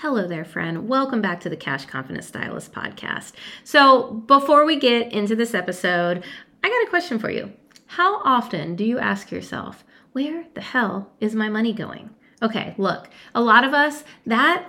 Hello there, friend. Welcome back to the Cash Confident Stylist podcast. So, before we get into this episode, I got a question for you. How often do you ask yourself, where the hell is my money going? Okay, look, a lot of us, that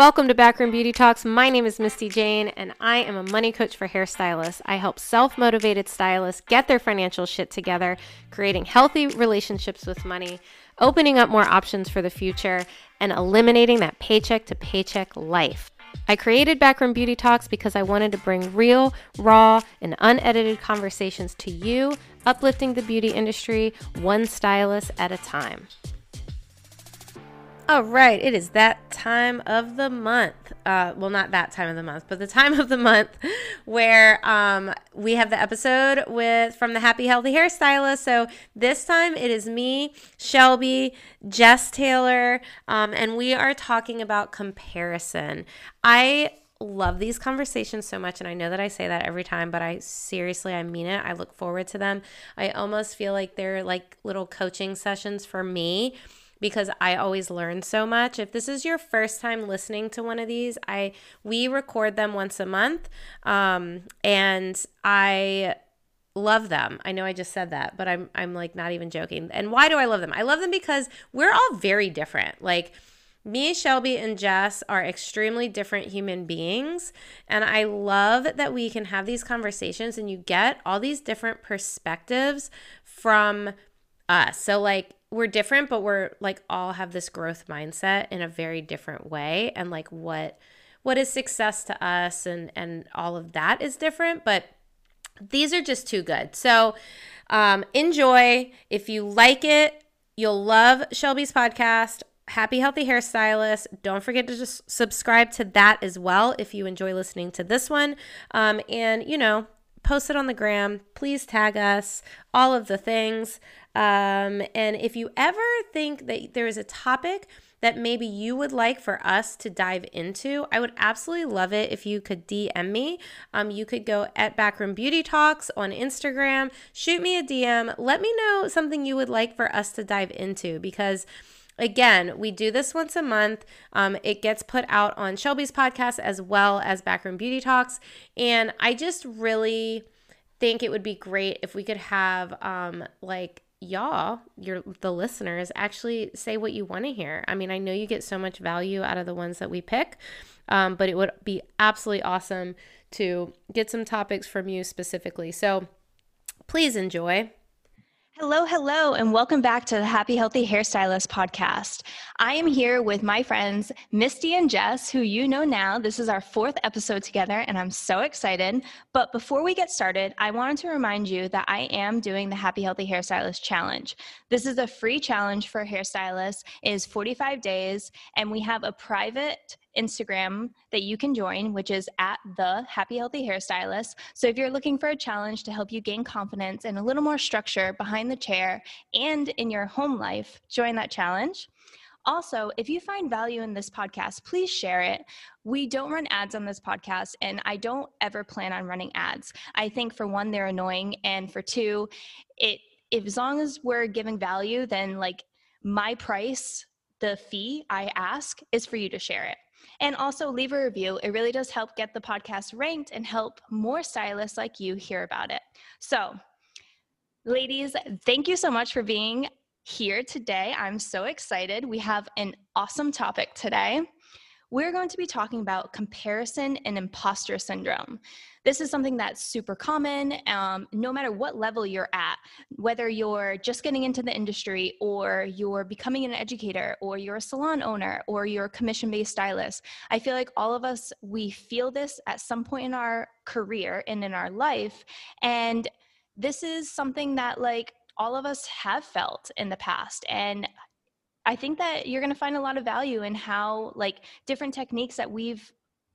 Welcome to Backroom Beauty Talks. My name is Misty Jane, and I am a money coach for hairstylists. I help self motivated stylists get their financial shit together, creating healthy relationships with money, opening up more options for the future, and eliminating that paycheck to paycheck life. I created Backroom Beauty Talks because I wanted to bring real, raw, and unedited conversations to you, uplifting the beauty industry one stylist at a time. All right, it is that time of the month. Uh, well, not that time of the month, but the time of the month where um, we have the episode with from the Happy Healthy Hairstylist. So this time it is me, Shelby, Jess Taylor, um, and we are talking about comparison. I love these conversations so much and I know that I say that every time but I seriously I mean it. I look forward to them. I almost feel like they're like little coaching sessions for me because I always learn so much. If this is your first time listening to one of these, I we record them once a month, um, and I love them. I know I just said that, but I'm I'm like not even joking. And why do I love them? I love them because we're all very different. Like me, Shelby, and Jess are extremely different human beings. And I love that we can have these conversations and you get all these different perspectives from us. So, like, we're different, but we're like all have this growth mindset in a very different way. And like what what is success to us and and all of that is different, but these are just too good. So um, enjoy. If you like it, you'll love Shelby's podcast. Happy Healthy Hairstylist. Don't forget to just subscribe to that as well if you enjoy listening to this one. Um, and, you know, post it on the gram. Please tag us, all of the things. Um, and if you ever think that there is a topic that maybe you would like for us to dive into, I would absolutely love it if you could DM me. Um, you could go at Backroom Beauty Talks on Instagram, shoot me a DM, let me know something you would like for us to dive into because. Again, we do this once a month. Um, it gets put out on Shelby's podcast as well as Backroom Beauty Talks. And I just really think it would be great if we could have um, like y'all, your the listeners, actually say what you want to hear. I mean, I know you get so much value out of the ones that we pick, um, but it would be absolutely awesome to get some topics from you specifically. So please enjoy. Hello, hello, and welcome back to the Happy Healthy Hairstylist podcast. I am here with my friends Misty and Jess, who you know now. This is our fourth episode together, and I'm so excited. But before we get started, I wanted to remind you that I am doing the Happy Healthy Hairstylist Challenge. This is a free challenge for hairstylists. It is 45 days, and we have a private Instagram that you can join, which is at the Happy Healthy Hairstylist. So if you're looking for a challenge to help you gain confidence and a little more structure behind the chair and in your home life, join that challenge. Also, if you find value in this podcast, please share it. We don't run ads on this podcast, and I don't ever plan on running ads. I think for one, they're annoying, and for two, it if as long as we're giving value, then like my price, the fee I ask is for you to share it. And also leave a review. It really does help get the podcast ranked and help more stylists like you hear about it. So, ladies, thank you so much for being here today. I'm so excited. We have an awesome topic today. We're going to be talking about comparison and imposter syndrome. This is something that's super common um, no matter what level you're at whether you're just getting into the industry or you're becoming an educator or you're a salon owner or you're a commission based stylist i feel like all of us we feel this at some point in our career and in our life. And this is something that like all of us have felt in the past. And I think that you're going to find a lot of value in how like different techniques that we've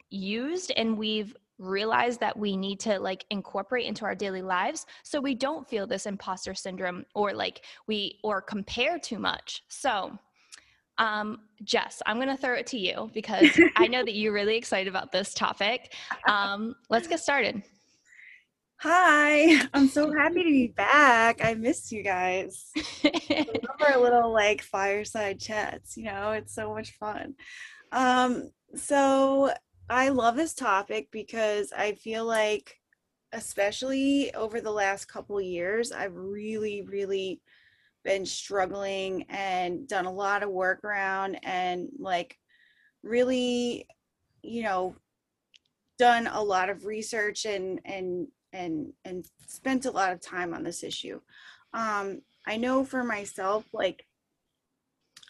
used and we've realized that we need to like incorporate into our daily lives so we don't feel this imposter syndrome or like we or compare too much. So, um, Jess, I'm going to throw it to you because I know that you're really excited about this topic. Um, let's get started. Hi, I'm so happy to be back. I missed you guys. I love our little like fireside chats, you know, it's so much fun. Um, so I love this topic because I feel like especially over the last couple years, I've really, really been struggling and done a lot of work around and like really, you know, done a lot of research and and and and spent a lot of time on this issue. Um, I know for myself, like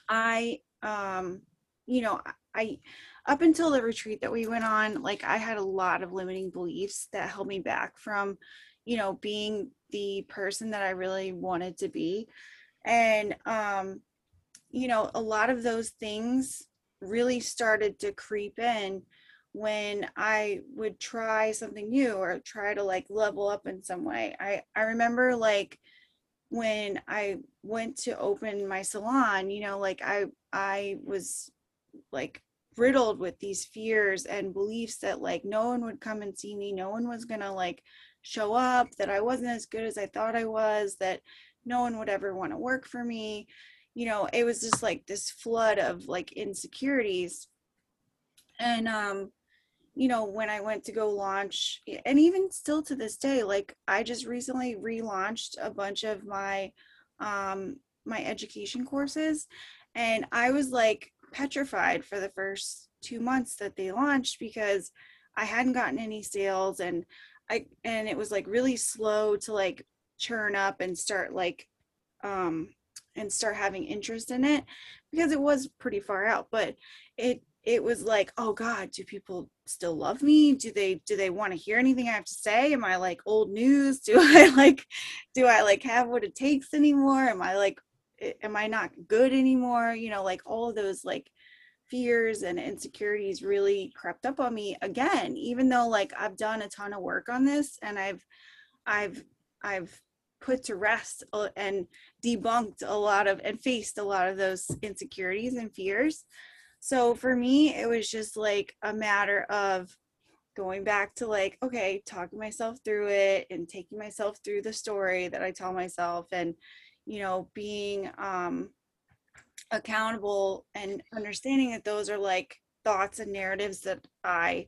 I, um, you know, I up until the retreat that we went on, like I had a lot of limiting beliefs that held me back from, you know, being the person that I really wanted to be. And um, you know, a lot of those things really started to creep in when I would try something new or try to like level up in some way. I I remember like when I went to open my salon, you know, like I I was like riddled with these fears and beliefs that like no one would come and see me, no one was going to like show up, that I wasn't as good as I thought I was, that no one would ever want to work for me. You know, it was just like this flood of like insecurities. And um you know, when I went to go launch, and even still to this day, like I just recently relaunched a bunch of my um my education courses and I was like petrified for the first 2 months that they launched because I hadn't gotten any sales and I and it was like really slow to like churn up and start like um and start having interest in it because it was pretty far out but it it was like oh god do people still love me? Do they do they want to hear anything i have to say? Am i like old news? Do i like do i like have what it takes anymore? Am i like am i not good anymore? You know like all those like fears and insecurities really crept up on me again even though like i've done a ton of work on this and i've i've i've put to rest uh, and debunked a lot of and faced a lot of those insecurities and fears. So for me, it was just like a matter of going back to like, okay, talking myself through it and taking myself through the story that I tell myself and, you know, being um, accountable and understanding that those are like thoughts and narratives that I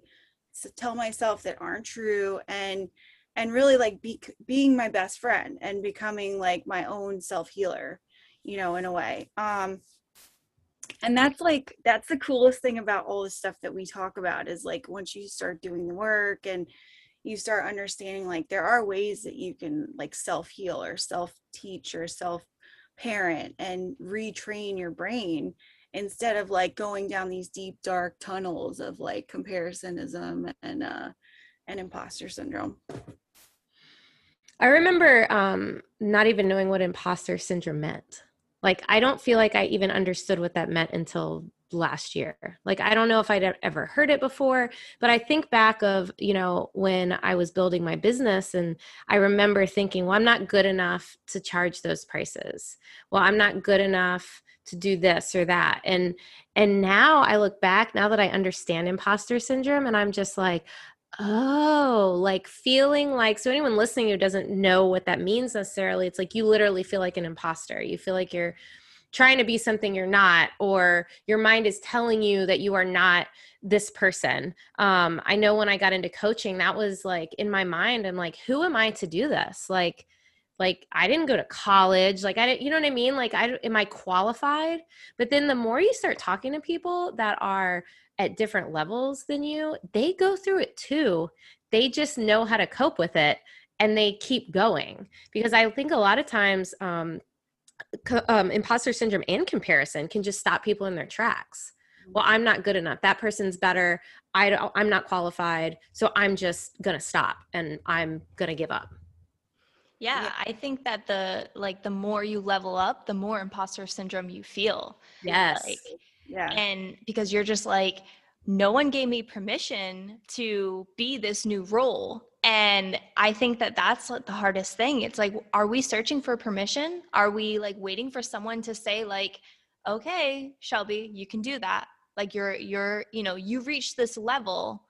tell myself that aren't true and and really like be, being my best friend and becoming like my own self healer you know in a way. Um and that's like that's the coolest thing about all the stuff that we talk about is like once you start doing the work and you start understanding like there are ways that you can like self heal or self teach or self parent and retrain your brain instead of like going down these deep dark tunnels of like comparisonism and uh and imposter syndrome. I remember um not even knowing what imposter syndrome meant. Like i don't feel like i even understood what that meant until last year. Like i don't know if i'd ever heard it before but i think back of you know when i was building my business and i remember thinking well i'm not good enough to charge those prices. Well i'm not good enough to do this or that. And and now i look back now that i understand imposter syndrome and i'm just like Oh, like feeling like so anyone listening who doesn't know what that means necessarily, it's like you literally feel like an imposter. You feel like you're trying to be something you're not, or your mind is telling you that you are not this person. Um, I know when I got into coaching, that was like in my mind, I'm like, who am I to do this? Like, like I didn't go to college. Like I didn't, you know what I mean? Like I am I qualified? But then the more you start talking to people that are at different levels than you, they go through it too. they just know how to cope with it and they keep going because i think a lot of times um, um, imposter syndrome and comparison can just stop people in their tracks well i'm not good enough that person's better i don't i'm not qualified so i'm just gonna stop and i'm gonna give up yeah, yeah, I think that the like the more you level up, the more imposter syndrome you feel. Yes. Like, yeah. And because you're just like, no one gave me permission to be this new role. And I think that that's the hardest thing. It's like, are we searching for permission? Are we like waiting for someone to say, like, okay, Shelby, you can do that? Like you're you're, you know, you've reached this level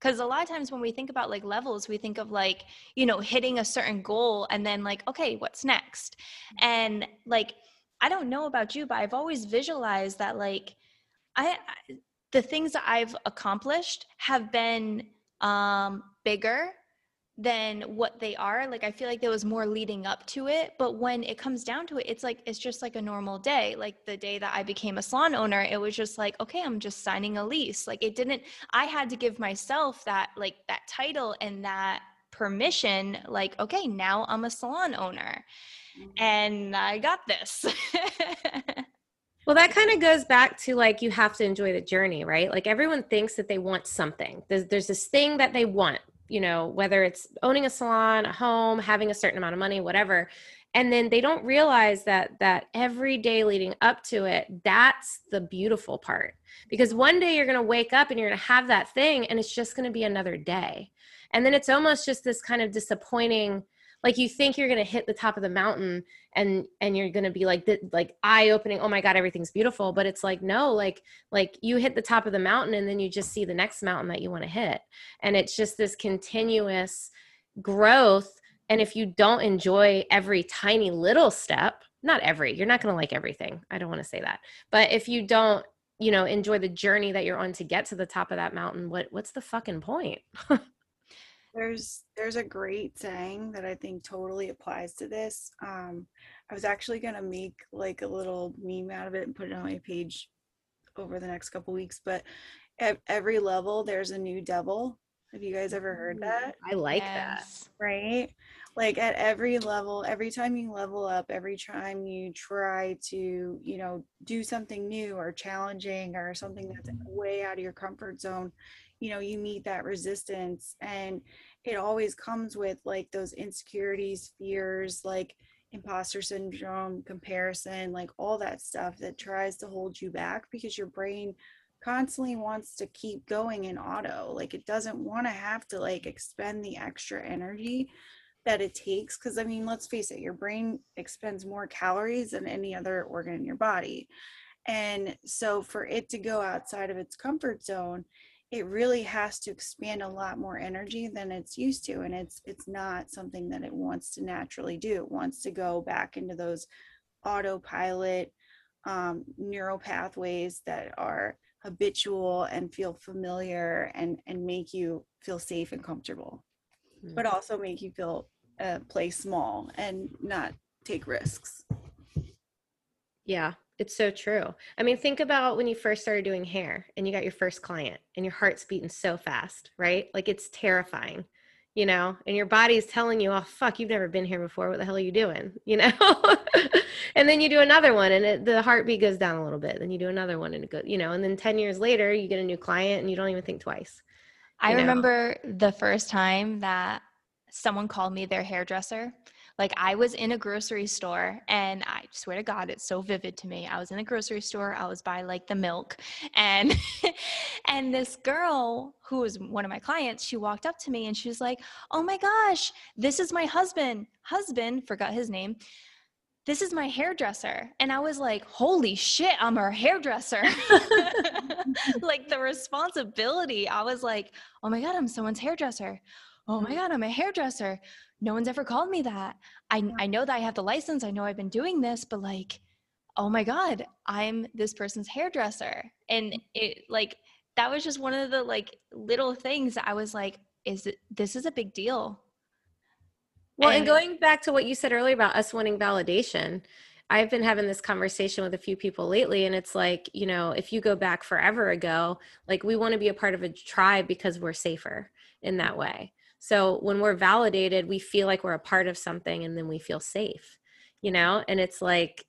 because a lot of times when we think about like levels we think of like you know hitting a certain goal and then like okay what's next and like i don't know about you but i've always visualized that like i, I the things that i've accomplished have been um bigger than what they are like i feel like there was more leading up to it but when it comes down to it it's like it's just like a normal day like the day that i became a salon owner it was just like okay i'm just signing a lease like it didn't i had to give myself that like that title and that permission like okay now i'm a salon owner mm-hmm. and i got this Well, that kind of goes back to like you have to enjoy the journey, right? Like everyone thinks that they want something. There's there's this thing that they want, you know, whether it's owning a salon, a home, having a certain amount of money, whatever. And then they don't realize that that every day leading up to it, that's the beautiful part. Because one day you're going to wake up and you're going to have that thing and it's just going to be another day. And then it's almost just this kind of disappointing like you think you're going to hit the top of the mountain and and you're going to be like like eye opening oh my god everything's beautiful. But it's like no like like you hit the top of the mountain and then you just see the next mountain that you want to hit. And it's just this continuous growth. And if you don't enjoy every tiny little step not every you're not going to like everything i don't want to say that. But if you don't you know enjoy the journey that you're on to get to the top of that mountain what what's the fucking point there's there's a great saying that I think totally applies to this. Um, I was actually gonna make like a little meme out of it and put it on my page over the next couple weeks. But at every level, there's a new devil. Have you guys ever heard that? I like yes. that. Right? Like at every level, every time you level up, every time you try to, you know, do something new or challenging or something that's way out of your comfort zone, you know you meet that resistance and it always comes with like those insecurities fears like imposter syndrome comparison like all that stuff that tries to hold you back because your brain constantly wants to keep going in auto. Like it doesn't want to have to like expend the extra energy that it takes because i mean let's face it your brain expends more calories than any other organ in your body. And so for it to go outside of its comfort zone it really has to expand a lot more energy than it's used to and it's it's not something that it wants to naturally do. It wants to go back into those autopilot um, neural pathways that are habitual and feel familiar and and make you feel safe and comfortable mm-hmm. but also make you feel uh, play small and not take risks. Yeah it's so true. I mean, think about when you first started doing hair and you got your first client and your heart's beating so fast, right? Like it's terrifying, you know, and your body's telling you, oh, fuck, you've never been here before. What the hell are you doing? You know? and then you do another one and it, the heartbeat goes down a little bit. Then you do another one and it goes, you know, and then 10 years later, you get a new client and you don't even think twice. I know? remember the first time that someone called me their hairdresser like I was in a grocery store and I swear to God, it's so vivid to me. I was in a grocery store, I was by like the milk and and this girl who was one of my clients, she walked up to me and she was like, Oh my gosh, this is my husband. Husband, forgot his name this is my hairdresser. And I was like, holy shit, I'm her hairdresser. like the responsibility. I was like, oh my God, I'm someone's hairdresser. Oh my mm-hmm. God, I'm a hairdresser no one's ever called me that. I, I know that I have the license. I know I've been doing this, but like, oh my God, I'm this person's hairdresser. And mm. it like, that was just one of the like little things that I was like, is it, this is a big deal. Well, and, and going back to what you said earlier about us wanting validation, I've been having this conversation with a few people lately, and it's like, you know, if you go back forever ago, like we want to be a part of a tribe because we're safer in that way. So when we're validated, we feel like we're a part of something and then we feel safe, you know? And it's like,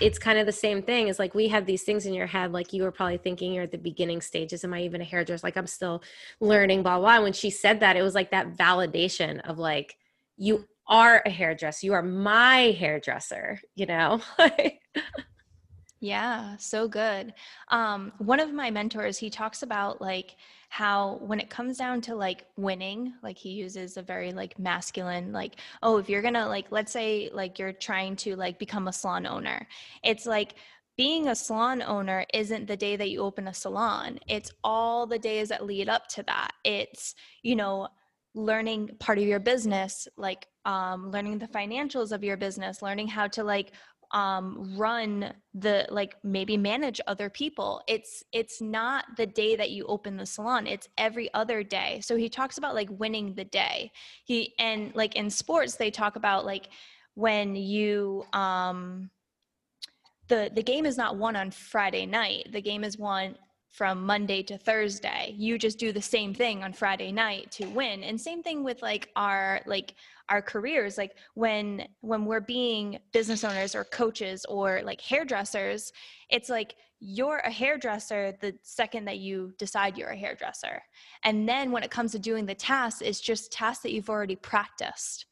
it's kind of the same thing as like we had these things in your head like you were probably thinking you're at the beginning stages am i even a hairdresser? Like i'm still learning blah blah when she said that it was like that validation of like you are a hairdresser you are my hairdresser you know yeah so good. Um one of my mentors he talks about like how when it comes down to like winning like he uses a very like masculine like oh if you're gonna like let's say like you're trying to like become a salon owner. It's like being a salon owner isn't the day that you open a salon. It's all the days that lead up to that. It's you know learning part of your business like um, learning the financials of your business learning how to like um, run the like maybe manage other people. It's it's not the day that you open the salon. It's every other day. So he talks about like winning the day. He and like in sports they talk about like when you um the the game is not won on friday night. The game is won from Monday to Thursday. You just do the same thing on Friday night to win. And same thing with like our like our careers like when when we're being business owners or coaches or like hairdressers it's like you're a hairdresser the second that you decide you're a hairdresser and then when it comes to doing the tasks it's just tasks that you've already practiced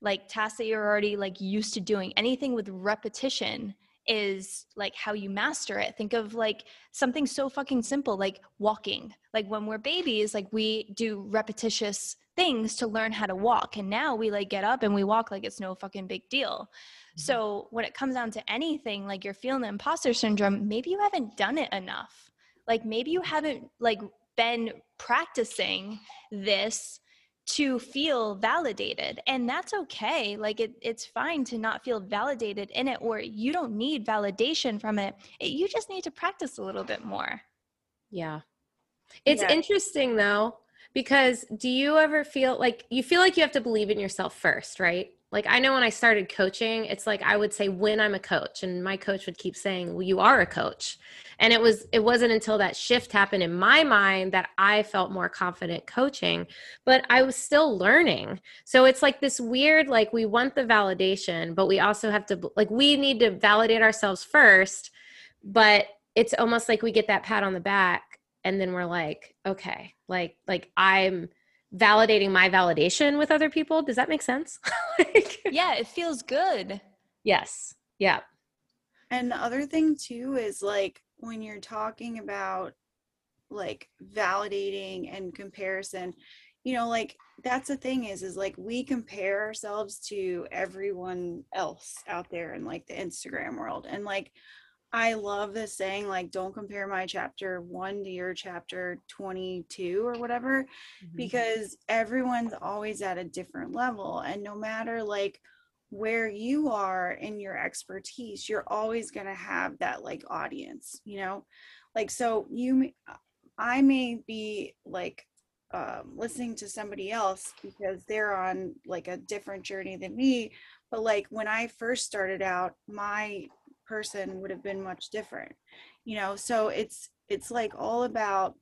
like tasks that you're already like used to doing anything with repetition is like how you master it. Think of like something so fucking simple like walking. Like when we're babies, like we do repetitious things to learn how to walk. And now we like get up and we walk like it's no fucking big deal. Mm-hmm. So when it comes down to anything, like you're feeling the imposter syndrome, maybe you haven't done it enough. Like maybe you haven't like been practicing this to feel validated and that's okay like it, it's fine to not feel validated in it or you don't need validation from it. it you just need to practice a little bit more yeah it's yeah. interesting though because do you ever feel like you feel like you have to believe in yourself first right like I know when I started coaching, it's like I would say when I'm a coach and my coach would keep saying, "Well, you are a coach." And it was it wasn't until that shift happened in my mind that I felt more confident coaching, but I was still learning. So it's like this weird like we want the validation, but we also have to like we need to validate ourselves first, but it's almost like we get that pat on the back and then we're like, "Okay, like like I'm validating my validation with other people. Does that make sense? like, yeah, it feels good. Yes. Yeah. And the other thing too is like when you're talking about like validating and comparison, you know, like that's the thing is is like we compare ourselves to everyone else out there in like the Instagram world. And like I love this saying, like, don't compare my chapter one to your chapter 22 or whatever, mm-hmm. because everyone's always at a different level. And no matter like where you are in your expertise, you're always going to have that like audience, you know? Like, so you, I may be like, um, listening to somebody else because they're on like a different journey than me. But like when I first started out, my person would have been much different you know? So it's it's like all about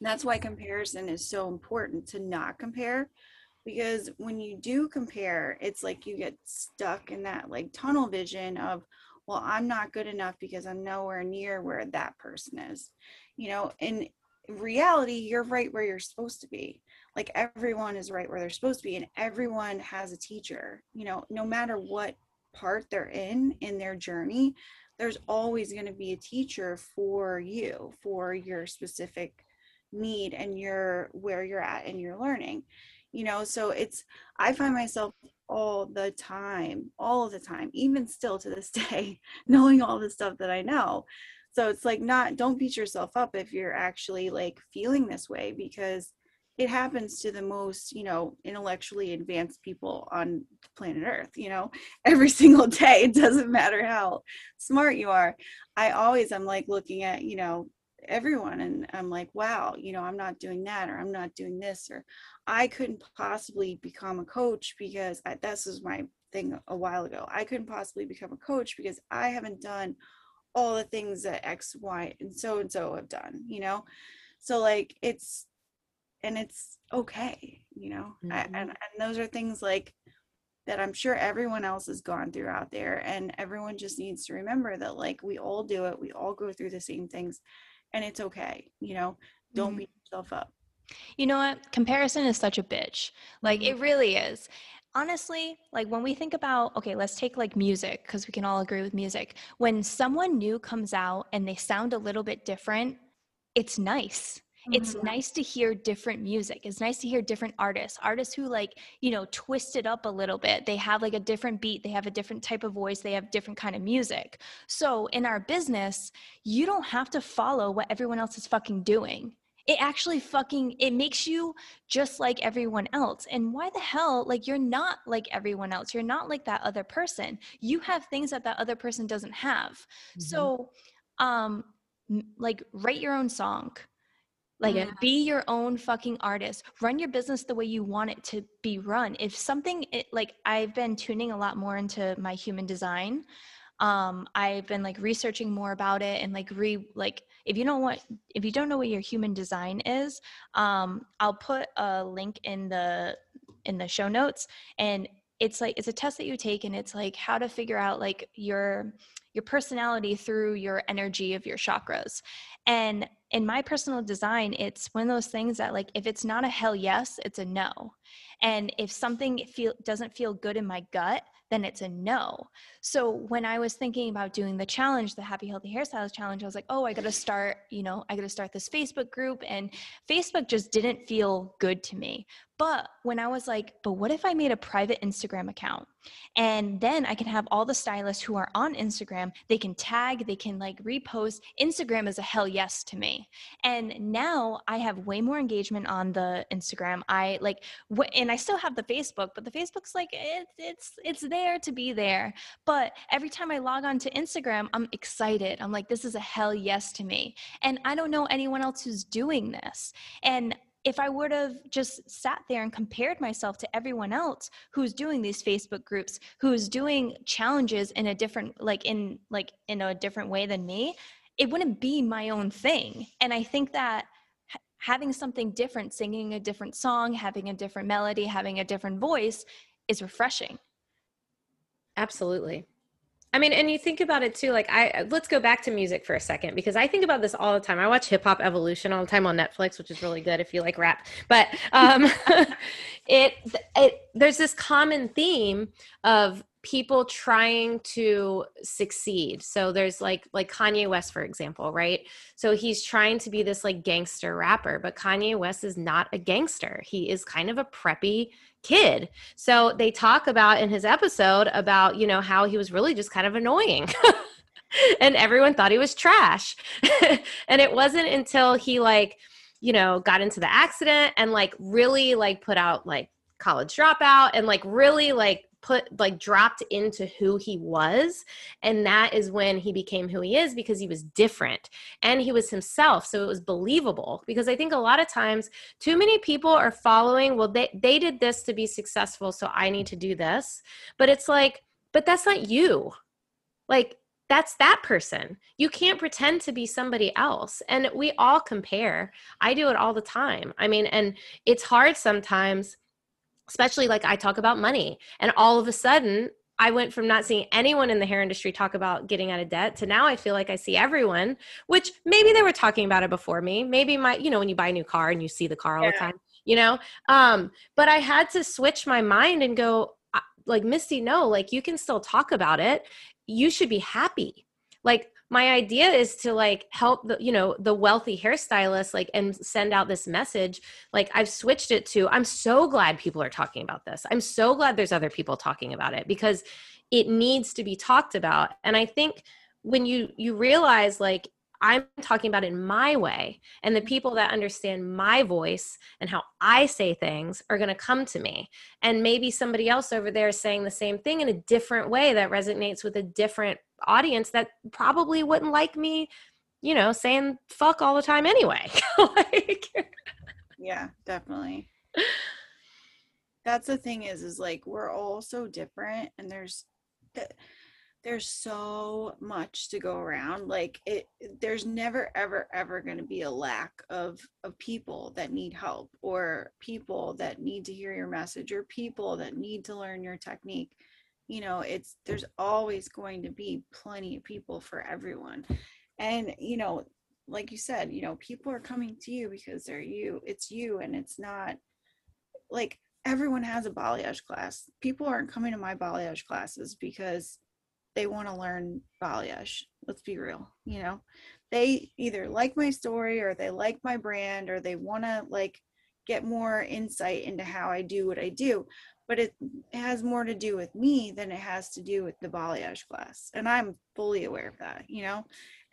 that's why comparison is so important to not compare because when you do compare it's like you get stuck in that like tunnel vision of well i'm not good enough because i'm nowhere near where that person is you know? In reality you're right where you're supposed to be. Like everyone is right where they're supposed to be and everyone has a teacher you know? No matter what part they're in in their journey there's always going to be a teacher for you for your specific need and your where you're at and your learning you know so it's i find myself all the time all the time even still to this day knowing all the stuff that i know. So it's like not don't beat yourself up if you're actually like feeling this way because it happens to the most you know intellectually advanced people on planet earth you know? Every single day it doesn't matter how smart you are. I always i'm like looking at you know everyone and i'm like wow you know i'm not doing that or i'm not doing this or i couldn't possibly become a coach because I, this was my thing a while ago i couldn't possibly become a coach because i haven't done all the things that x y and so and so have done you know? So like it's and it's okay you know I, Mhm. and, and those are things like that i'm sure everyone else has gone through out there and everyone just needs to remember that like we all do it we all go through the same things and it's okay you know don't Mhm. beat yourself up You know what? Comparison is such a bitch. Like Mhm. it really is. Honestly, like when we think about, okay, let's take like music because we can all agree with music. When someone new comes out and they sound a little bit different, it's nice. It's Mhm. nice to hear different music. It's nice to hear different artists, artists who like, you know, twist it up a little bit. They have like a different beat, they have a different type of voice, they have different kind of music. So in our business, you don't have to follow what everyone else is fucking doing. It actually fucking it makes you just like everyone else. And why the hell like you're not like everyone else. You're not like that other person. You have things that that other person doesn't have. Mhm. So um like write your own song like Mhm. be your own fucking artist. Run your business the way you want it to be run. If something it, like i've been tuning a lot more into my human design. Um i've been like researching more about it and like re like if you don't what if you don't know what your human design is um i'll put a link in the in the show notes. And it's like it's a test that you take and it's like how to figure out like your your personality through your energy of your chakras and in my personal design it's one of those things that like if it's not a hell yes it's a no and if something feel doesn't feel good in my gut then it's a no. So when i was thinking about doing the challenge the happy healthy hairstylist challenge i was like oh i gotta start you know i gotta start this facebook group and facebook just didn't feel good to me but when i was like but what if i made a private instagram account? And then i can have all the stylists who are on instagram they can tag they can like repost. Instagram is a hell yes to me. And now i have way more engagement on the instagram. I like and i still have the facebook but the facebook's like it, it's it's there to be there. But every time i log on to instagram i'm excited. I'm like this is a hell yes to me. And i don't know anyone else who's doing this. And if I would have just sat there and compared myself to everyone else who's doing these Facebook groups, who's doing challenges in a different like in like in a different way than me, it wouldn't be my own thing. And I think that having something different, singing a different song, having a different melody, having a different voice is refreshing. Absolutely. I mean, and you think about it too. Like, I let's go back to music for a second because I think about this all the time. I watch Hip Hop Evolution all the time on Netflix, which is really good if you like rap. But um, it it there's this common theme of people trying to succeed. So there's like like Kanye West, for example, right? So he's trying to be this like gangster rapper, but Kanye West is not a gangster. He is kind of a preppy kid. So they talk about in his episode about, you know, how he was really just kind of annoying. and everyone thought he was trash. and it wasn't until he like, you know, got into the accident and like really like put out like college dropout and like really like put like dropped into who he was and that is when he became who he is because he was different and he was himself so it was believable because i think a lot of times too many people are following well they they did this to be successful so i need to do this but it's like but that's not you. Like that's that person. You can't pretend to be somebody else and we all compare. I do it all the time. I mean and it's hard sometimes especially like i talk about money and all of a sudden I went from not seeing anyone in the hair industry talk about getting out of debt to now I feel like I see everyone, which maybe they were talking about it before me. Maybe my, you know, when you buy a new car and you see the car all the time, you know? Um, but I had to switch my mind and go, like, Misty, no, like you can still talk about it. You should be happy. Like, my idea is to like help the you know the wealthy hairstylist like and send out this message. Like i've switched it to i'm so glad people are talking about this. I'm so glad there's other people talking about it because it needs to be talked about. And i think when you you realize like i'm talking about in my way and the mm-hmm. people that understand my voice and how i say things are going to come to me. And maybe somebody else over there is saying the same thing in a different way that resonates with a different audience that probably wouldn't like me you know saying fuck all the time anyway. Like yeah definitely. That's the thing is is like we're all so different and there's th- there's so much to go around like it there's never ever ever going to be a lack of of people that need help or people that need to hear your message or people that need to learn your technique. You know it's there's always going to be plenty of people for everyone. And you know like you said you know people are coming to you because they're you it's you and it's not like everyone has a balayage class. People aren't coming to my balayage classes because they want to learn balayage. Let's be real. You know, they either like my story or they like my brand or they want to like get more insight into how I do what I do. But it, has more to do with me than it has to do with the balayage class. And I'm fully aware of that, you know?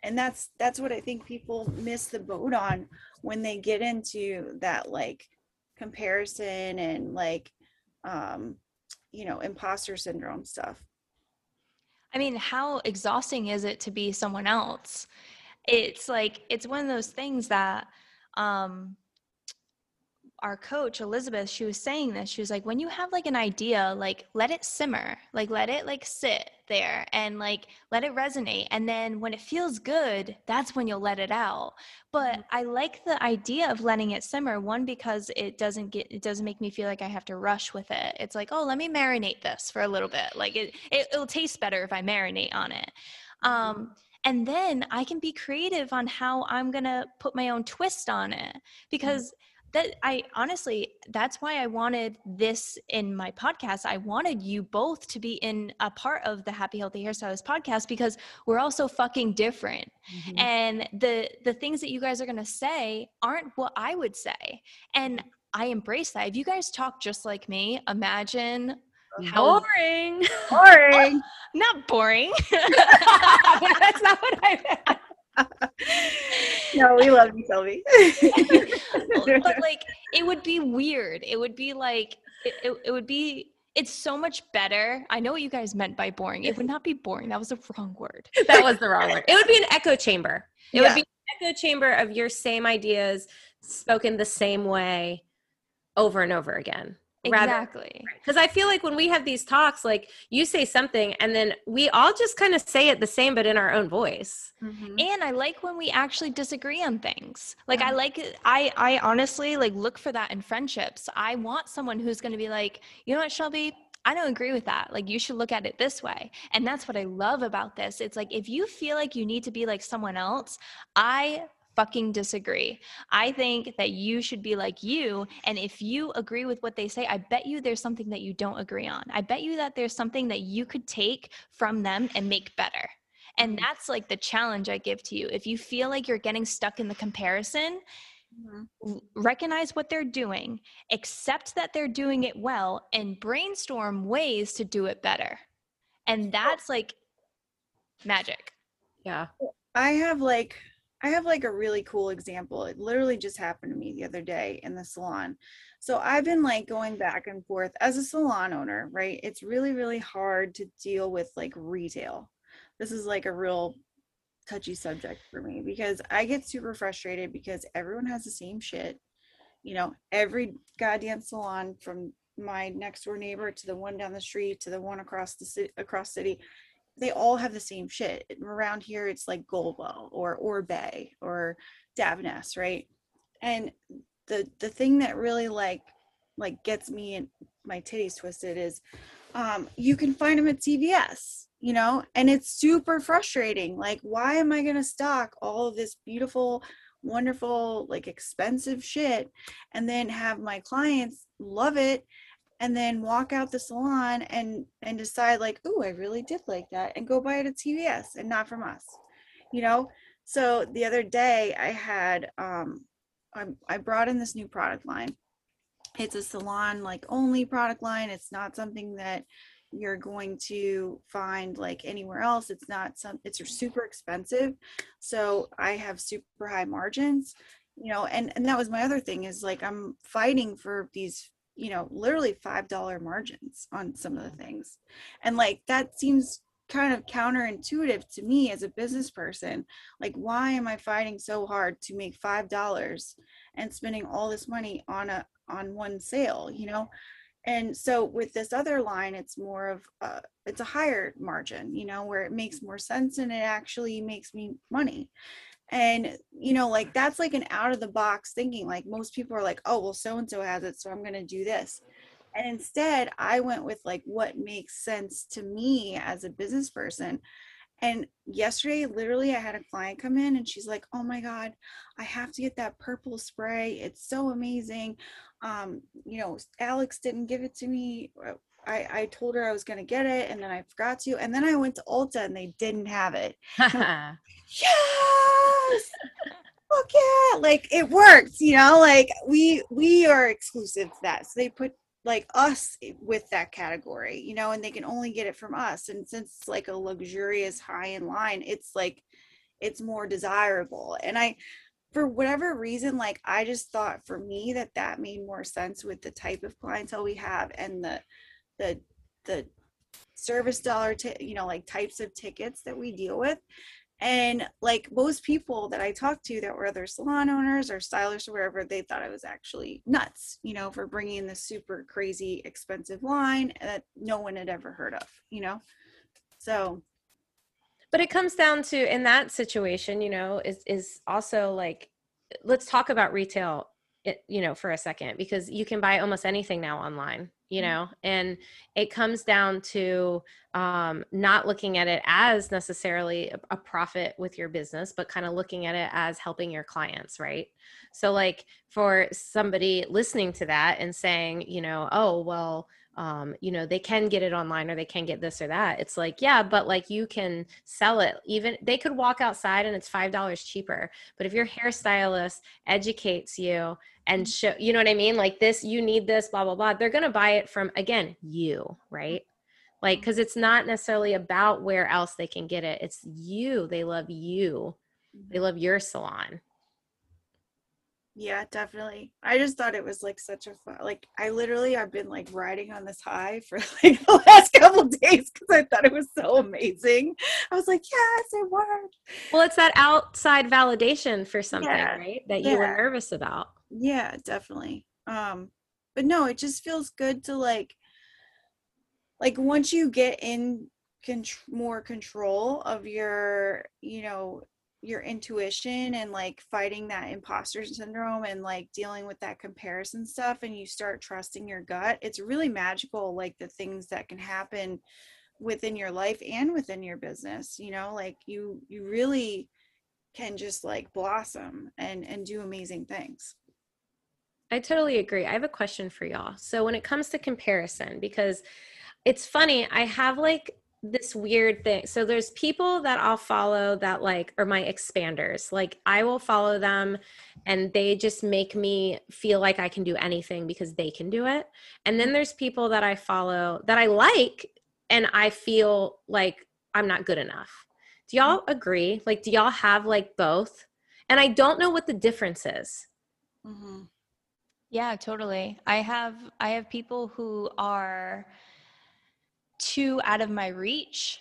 And that's that's what I think people miss the boat on when they get into that like comparison and like um you know imposter syndrome stuff I mean, how exhausting is it to be someone else? It's like it's one of those things that um our coach elizabeth she was saying this. She was like when you have like an idea like let it simmer like let it like sit there and like let it resonate. And then when it feels good that's when you'll let it out. But mm-hmm. i like the idea of letting it simmer one because it doesn't get it doesn't make me feel like i have to rush with it. It's like oh let me marinate this for a little bit. Like it, it will taste better if i marinate on it. Um mm-hmm. and then i can be creative on how i'm going to put my own twist on it. Because mm-hmm that I honestly, that's why I wanted this in my podcast. I wanted you both to be in a part of the Happy Healthy Hairstylist podcast because we're all so fucking different. Mm-hmm. And the the things that you guys are gonna say aren't what I would say. And I embrace that. If you guys talk just like me, imagine how boring. Boring. not boring. That's not what I meant. No, we love you, Shelby. but like, it would be weird. It would be like, it, it, it, would be. It's so much better. I know what you guys meant by boring. It would not be boring. That was the wrong word. That was the wrong word. It would be an echo chamber. It yeah. would be an echo chamber of your same ideas spoken the same way over and over again. Exactly. Because I feel like when we have these talks, like you say something and then we all just kind of say it the same, but in our own voice. Mm-hmm. And I like when we actually disagree on things. Like yeah. I like, I, I honestly like look for that in friendships. I want someone who's going to be like, you know what, Shelby, I don't agree with that. Like, you should look at it this way. And that's what I love about this. It's like, if you feel like you need to be like someone else, I fucking disagree. I think that you should be like you. And if you agree with what they say, I bet you there's something that you don't agree on. I bet you that there's something that you could take from them and make better. And mm-hmm. that's like the challenge I give to you. If you feel like you're getting stuck in the comparison, Mm-hmm. recognize what they're doing, accept that they're doing it well, and brainstorm ways to do it better. And that's like magic. Yeah. I have like I have like a really cool example. It literally just happened to me the other day in the salon. So I've been like going back and forth as a salon owner, right? It's really, really hard to deal with like retail. This is like a real touchy subject for me because I get super frustrated because everyone has the same shit. You know, every goddamn salon from my next door neighbor to the one down the street to the one across the city across city they all have the same shit. Around here, it's like Goldwell or Oribe or Davines, right? And the the thing that really like like gets me and my titties twisted is um, you can find them at CVS, you know, and it's super frustrating. Like, why am I gonna stock all of this beautiful, wonderful, like expensive shit and then have my clients love it and then walk out the salon and and decide like oh i really did like that and go buy it at CVS and not from us you know? So the other day i had um I, I brought in this new product line. It's a salon like only product line. It's not something that you're going to find like anywhere else. It's not some it's super expensive. So i have super high margins you know and and that was my other thing is like i'm fighting for these you know literally five dollar margins on some of the things. And like that seems kind of counterintuitive to me as a business person. Like why am i fighting so hard to make five dollars and spending all this money on a on one sale you know? And so with this other line it's more of uh, it's a higher margin you know where it makes more sense and it actually makes me money and you know like that's like an out of the box thinking like most people are like oh well so and so has it so i'm going to do this and instead i went with like what makes sense to me as a business person and yesterday, literally, I had a client come in and she's like, Oh my God, I have to get that purple spray. It's so amazing. Um, you know, Alex didn't give it to me. I, I told her I was going to get it and then I forgot to. And then I went to Ulta and they didn't have it. yes. Okay. Like it works, you know, like we, we are exclusive to that. So they put like us with that category, you know, and they can only get it from us. And since it's like a luxurious high end line, it's like it's more desirable. And I, for whatever reason, like I just thought for me that that made more sense with the type of clientele we have and the the the service dollar, t- you know, like types of tickets that we deal with and like most people that I talked to that were other salon owners or stylists or wherever, they thought I was actually nuts, you know, for bringing this super crazy expensive line that no one had ever heard of, you know? So. But it comes down to, in that situation, you know, is, is also like, let's talk about retail, you know, for a second, because you can buy almost anything now online you mm-hmm. know and it comes down to um, not looking at it as necessarily a, a profit with your business but kind of looking at it as helping your clients right so like for somebody listening to that and saying you know oh well um, you know, they can get it online or they can get this or that. It's like, yeah, but like you can sell it. Even they could walk outside and it's five dollars cheaper. But if your hairstylist educates you and mm-hmm. show, you know what I mean? Like this, you need this, blah blah blah. They're gonna buy it from again you, right? Like, because it's not necessarily about where else they can get it. It's you. They love you. They mm-hmm. love your salon. Yeah, definitely. I just thought it was like such a fun. Like I literally I've been like riding on this high for like the last couple days because I thought it was so amazing. I was like, yes, it worked. Well, it's that outside validation for something, yeah. right? That you yeah. were nervous about. Yeah, definitely. Um, but no, it just feels good to like, like once you get in con- more control of your, you know, your intuition and like fighting that imposter syndrome and like dealing with that comparison stuff and you start trusting your gut it's really magical like the things that can happen within your life and within your business you know like you you really can just like blossom and and do amazing things. I totally agree. I have a question for y'all. So when it comes to comparison because it's funny i have like this weird thing. So there's people that I'll follow that like are my expanders. Like I will follow them and they just make me feel like I can do anything because they can do it. And then there's people that I follow that I like and I feel like I'm not good enough. Do y'all agree? Like do y'all have like both? And I don't know what the difference is. Mm-hmm. Yeah, totally. I have I have people who are too out of my reach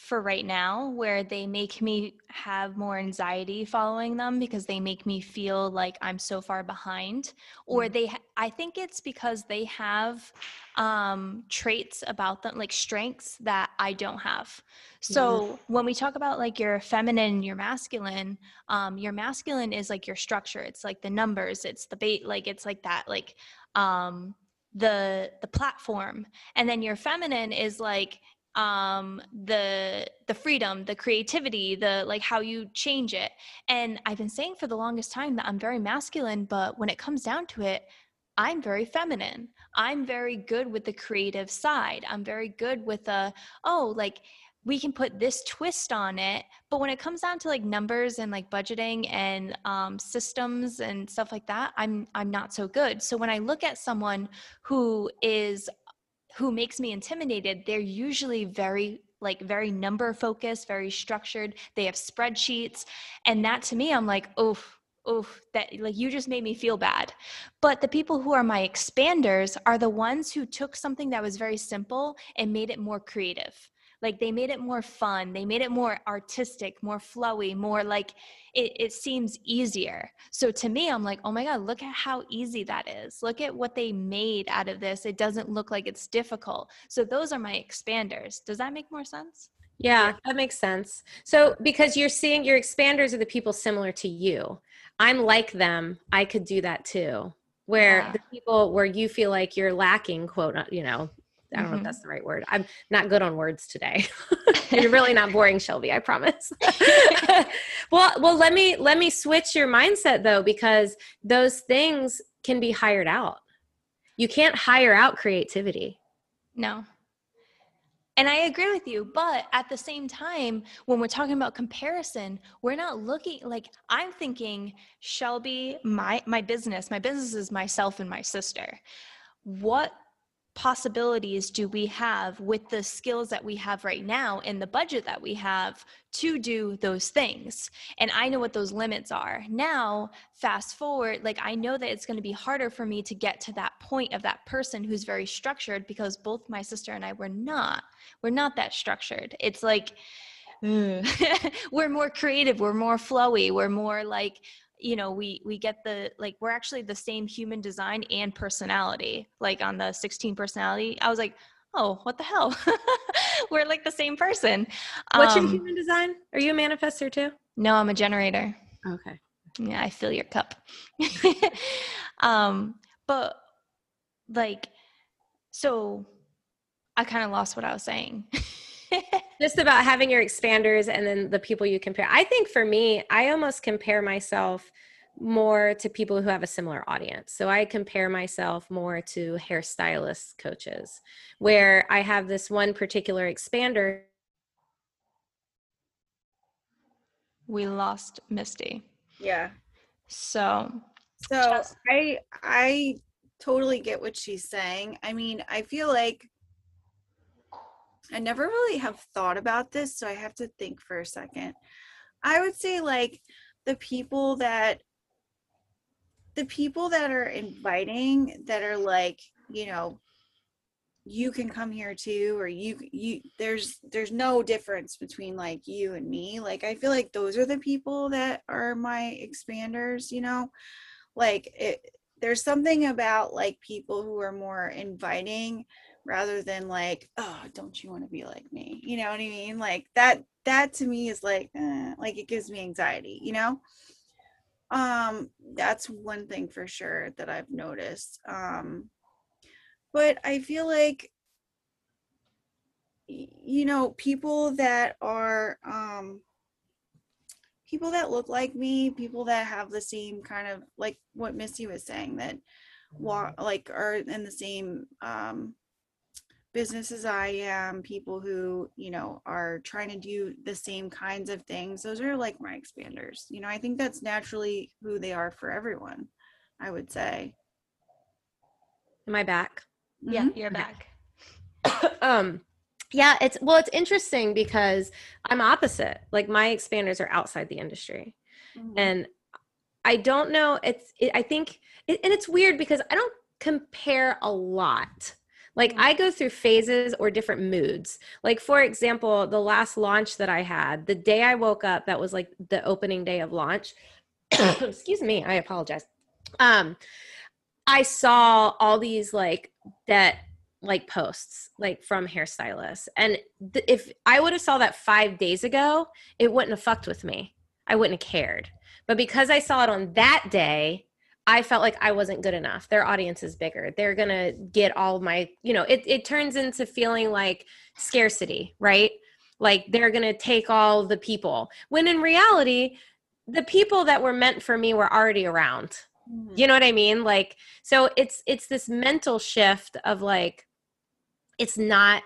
for right now where they make me have more anxiety following them because they make me feel like I'm so far behind or mm. they I think it's because they have um traits about them like strengths that I don't have. So when we talk about like your feminine, your masculine, um your masculine is like your structure. It's like the numbers, it's the bait like it's like that like um the the platform. And then your feminine is like um the the freedom the creativity the like how you change it. And i've been saying for the longest time that i'm very masculine but when it comes down to it i'm very feminine. I'm very good with the creative side. I'm very good with the oh like we can put this twist on it but when it comes down to like numbers and like budgeting and um, systems and stuff like that i'm i'm not so good. So when i look at someone who is who makes me intimidated they're usually very like very number focused very structured. They have spreadsheets. And that to me i'm like oh oh that like you just made me feel bad. But the people who are my expanders are the ones who took something that was very simple and made it more creative like they made it more fun they made it more artistic more flowy more like it, it seems easier so to me i'm like oh my god look at how easy that is look at what they made out of this it doesn't look like it's difficult so those are my expanders does that make more sense yeah, that makes sense. So, because you're seeing your expanders are the people similar to you, I'm like them. I could do that too. Where yeah. the people where you feel like you're lacking, quote, uh, you know, I don't mm-hmm. know if mm-hmm. that's the right word. I'm not good on words today. You're really not boring, Shelby. I promise. well, well, let me let me switch your mindset though, because those things can be hired out. You can't hire out creativity. No. And I agree with you. But at the same time, when we're talking about comparison, we're not looking like I'm thinking, Shelby, my my business, my business is myself and my sister. What possibilities do we have with the skills that we have right now and the budget that we have to do those things? And i know what those limits are. Now fast forward like i know that it's going to be harder for me to get to that point of that person who's very structured because both my sister and i were not we're not that structured. It's like we're more creative we're more flowy we're more like you know we we get the like we're actually the same human design and personality like on the 16 personality. I was like oh what the hell? We're like the same person. What's um, your human design? Are you a manifester too? No i'm a generator. Okay. Yeah i fill your cup. Um but like so i kind of lost what i was saying just about having your expanders and then the people you compare. I think for me, I almost compare myself more to people who have a similar audience. So I compare myself more to hairstylist coaches where I have this one particular expander. We lost Misty. Yeah. So so just- I I totally get what she's saying. I mean, I feel like I never really have thought about this, so I have to think for a second. I would say like the people that the people that are inviting that are like, you know, you can come here too or you you there's there's no difference between like you and me. Like I feel like those are the people that are my expanders, you know? Like it there's something about like people who are more inviting rather than like oh don't you want to be like me? You know what i mean? Like that that to me is like eh, like it gives me anxiety you know? Um that's one thing for sure that i've noticed um but i feel like you know people that are um people that look like me people that have the same kind of like what misty was saying that like are in the same um business as I am, people who, you know, are trying to do the same kinds of things. Those are like my expanders. You know, I think that's naturally who they are for everyone, I would say. Am I back? Yeah, mm-hmm. you're back. um yeah, it's well it's interesting because I'm opposite. Like my expanders are outside the industry. Mm-hmm. And I don't know it's it, I think it, and it's weird because I don't compare a lot like mm-hmm. I go through phases or different moods. Like for example, the last launch that I had, the day I woke up, that was like the opening day of launch. Excuse me, I apologize. Um I saw all these like that like posts like from hairstylists and th- if i would have saw that five days ago it wouldn't have fucked with me i wouldn't have cared but because i saw it on that day I felt like I wasn't good enough. Their audience is bigger. They're going to get all my, you know, it, it turns into feeling like scarcity, right? Like they're going to take all the people. When in reality, the people that were meant for me were already around. Mm-hmm. You know what I mean? Like, so it's, it's this mental shift of like, it's not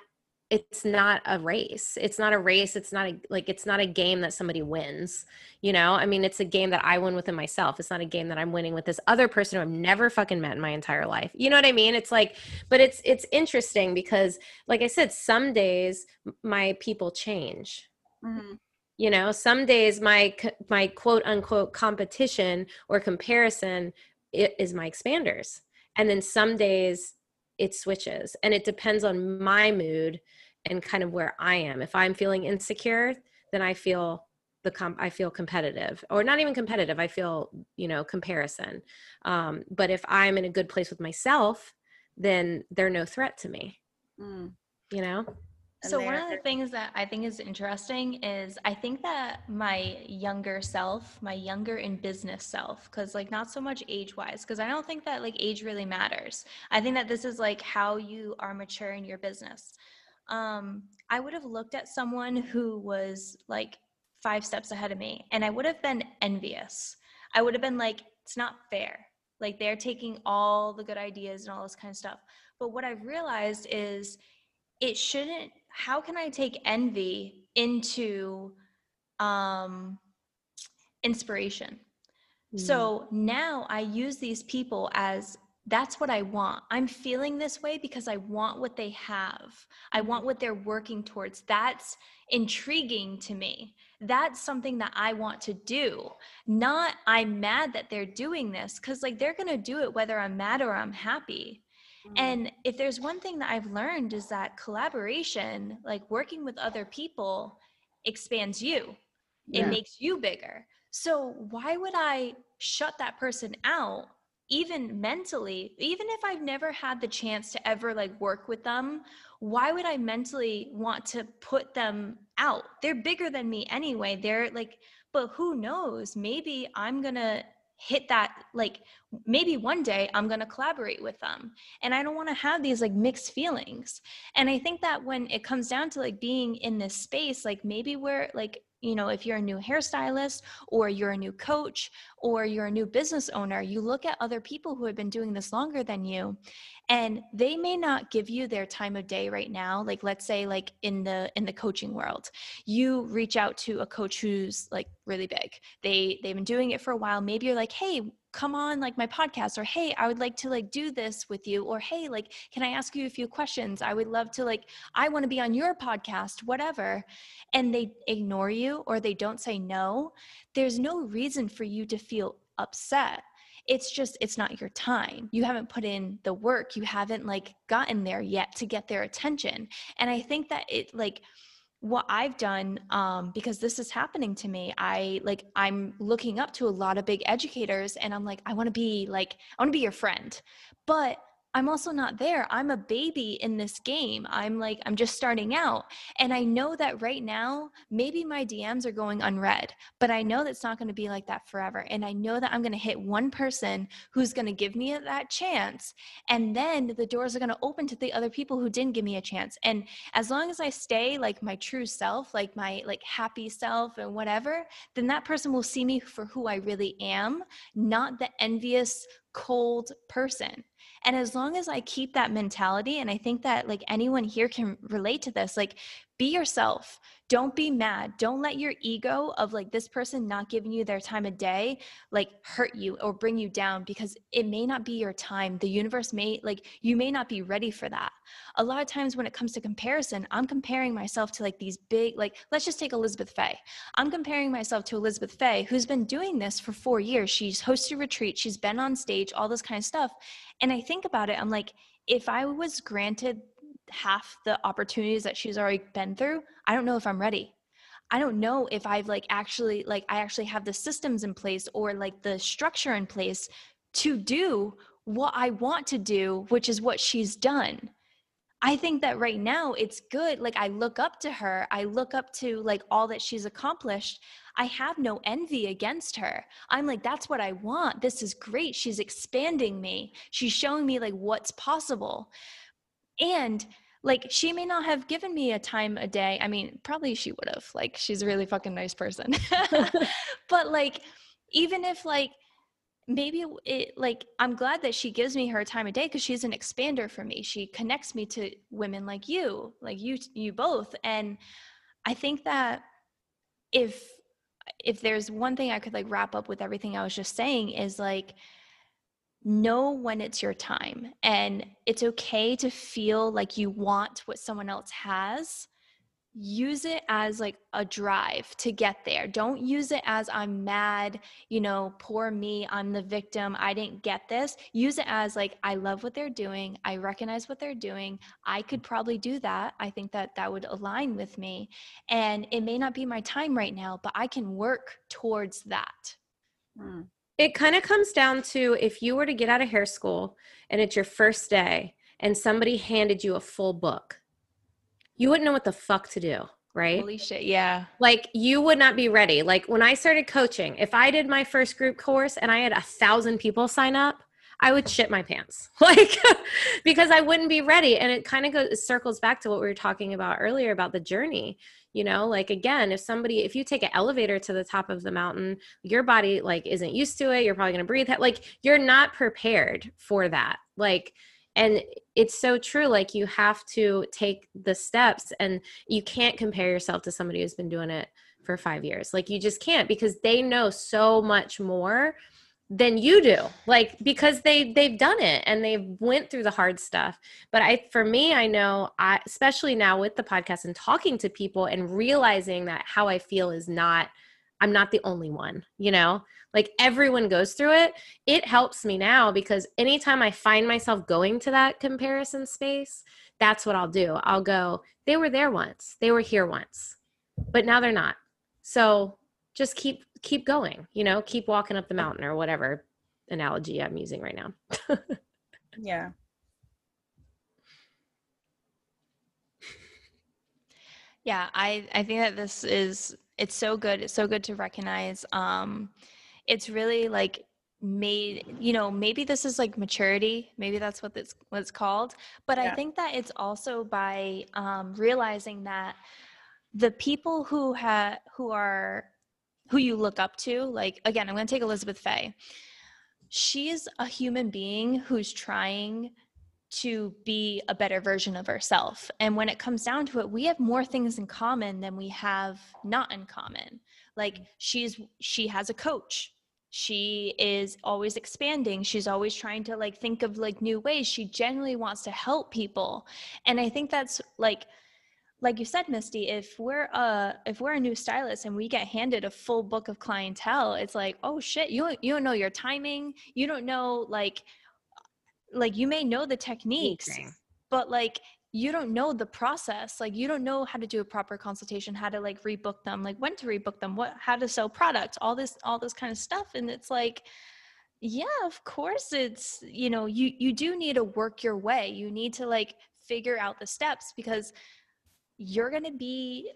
it's not a race. It's not a race. It's not a like it's not a game that somebody wins you know? I mean it's a game that i win within myself. It's not a game that i'm winning with this other person who i've never fucking met in my entire life. You know what i mean? It's like but it's it's interesting because like i said some days my people change. Mm-hmm. you know some days my my quote unquote competition or comparison is my expanders. And then some days it switches and it depends on my mood and kind of where I am. If I'm feeling insecure, then I feel the comp I feel competitive or not even competitive. I feel, you know, comparison. Um, but if I'm in a good place with myself, then they're no threat to me. Mm. You know? so one of the things that I think is interesting is I think that my younger self, my younger in business self, because like not so much age wise, because I don't think that like age really matters. I think that this is like how you are mature in your business. Um, I would have looked at someone who was like five steps ahead of me and I would have been envious. I would have been like, it's not fair. Like they're taking all the good ideas and all this kind of stuff. But what I've realized is it shouldn't how can I take envy into um, inspiration? Mm. So now I use these people as that's what I want. I'm feeling this way because I want what they have. I want what they're working towards. That's intriguing to me. That's something that I want to do. Not I'm mad that they're doing this because like they're going to do it whether I'm mad or I'm happy. Mm-hmm. And if there's one thing that I've learned is that collaboration, like working with other people, expands you. Yeah. It makes you bigger. So why would I shut that person out even mentally even if i've never had the chance to ever like work with them why would i mentally want to put them out? They're bigger than me anyway. They're like but who knows? Maybe i'm gonna hit that like maybe one day i'm going to collaborate with them. And i don't want to have these like mixed feelings. And i think that when it comes down to like being in this space like maybe we're like you know if you're a new hairstylist or you're a new coach or you're a new business owner you look at other people who have been doing this longer than you and they may not give you their time of day right now like let's say like in the in the coaching world. You reach out to a coach who's like really big. They they've been doing it for a while. Maybe you're like hey come on like my podcast or hey i would like to like do this with you or hey like can i ask you a few questions? I would love to like i want to be on your podcast whatever and they ignore you or they don't say no there's no reason for you to feel upset. It's just it's not your time. You haven't put in the work. You haven't like gotten there yet to get their attention. And i think that it like what I've done, um, because this is happening to me, I like I'm looking up to a lot of big educators, and I'm like, I want to be like, I want to be your friend, but I'm also not there. I'm a baby in this game. I'm like, I'm just starting out. And I know that right now, maybe my DMs are going unread, but I know that's not going to be like that forever. And I know that I'm going to hit one person who's going to give me that chance. And then the doors are going to open to the other people who didn't give me a chance. And as long as I stay like my true self, like my like happy self and whatever, then that person will see me for who I really am, not the envious, cold person. And as long as I keep that mentality, and I think that like anyone here can relate to this, like be yourself. Don't be mad. Don't let your ego of like this person not giving you their time of day like hurt you or bring you down because it may not be your time. The universe may like you may not be ready for that. A lot of times when it comes to comparison i'm comparing myself to like these big like let's just take elizabeth fay. I'm comparing myself to elizabeth fay who's been doing this for four years. She's hosted retreats she's been on stage all this kind of stuff. And i think about it i'm like if i was granted half the opportunities that she's already been through, I don't know if I'm ready. I don't know if I've like actually like I actually have the systems in place or like the structure in place to do what I want to do, which is what she's done. I think that right now it's good. Like I look up to her. I look up to like all that she's accomplished. I have no envy against her. I'm like, that's what I want. This is great. She's expanding me. She's showing me like what's possible. And like she may not have given me a time a day. I mean, probably she would have. Like she's a really fucking nice person. but like even if like maybe it like i'm glad that she gives me her time of day because she's an expander for me she connects me to women like you like you you both and i think that if if there's one thing i could like wrap up with everything i was just saying is like know when it's your time and it's okay to feel like you want what someone else has use it as like a drive to get there. Don't use it as I'm mad, you know, poor me, I'm the victim, I didn't get this. Use it as like I love what they're doing, I recognize what they're doing. I could probably do that. I think that that would align with me. And it may not be my time right now, but I can work towards that. Hmm. It kind of comes down to if you were to get out of hair school and it's your first day and somebody handed you a full book you wouldn't know what the fuck to do right? Holy shit, yeah. Like you would not be ready. Like when I started coaching, if I did my first group course and I had a thousand people sign up, I would shit my pants. Like because I wouldn't be ready. And it kind of goes circles back to what we were talking about earlier about the journey. You know, like again, if somebody if you take an elevator to the top of the mountain, your body like isn't used to it, you're probably gonna breathe like you're not prepared for that. Like and it's so true like you have to take the steps and you can't compare yourself to somebody who's been doing it for 5 years like you just can't because they know so much more than you do like because they they've done it and they've went through the hard stuff. But i for me i know i especially now with the podcast and talking to people and realizing that how i feel is not i'm not the only one you know? Like everyone goes through it. It helps me now because anytime i find myself going to that comparison space that's what i'll do. I'll go they were there once. They were here once. But now they're not. So just keep keep going you know keep walking up the mountain or whatever analogy i'm using right now. Yeah. Yeah i i think that this is it's so good it's so good to recognize um it's really like made you know maybe this is like maturity maybe that's what it's what it's called but yeah. i think that it's also by um, realizing that the people who have who are who you look up to like again i'm going to take elizabeth fay. She's a human being who's trying to be a better version of herself. And when it comes down to it we have more things in common than we have not in common. Like she's she has a coach. She is always expanding. She's always trying to like think of like new ways. She genuinely wants to help people. And i think that's like like you said misty if we're a if we're a new stylist and we get handed a full book of clientele it's like oh shit you you don't know your timing. You don't know like like you may know the techniques but like you don't know the process. Like you don't know how to do a proper consultation how to like rebook them like when to rebook them what how to sell products all this all this kind of stuff. And it's like yeah of course it's you know you you do need to work your way. You need to like figure out the steps because you're going to be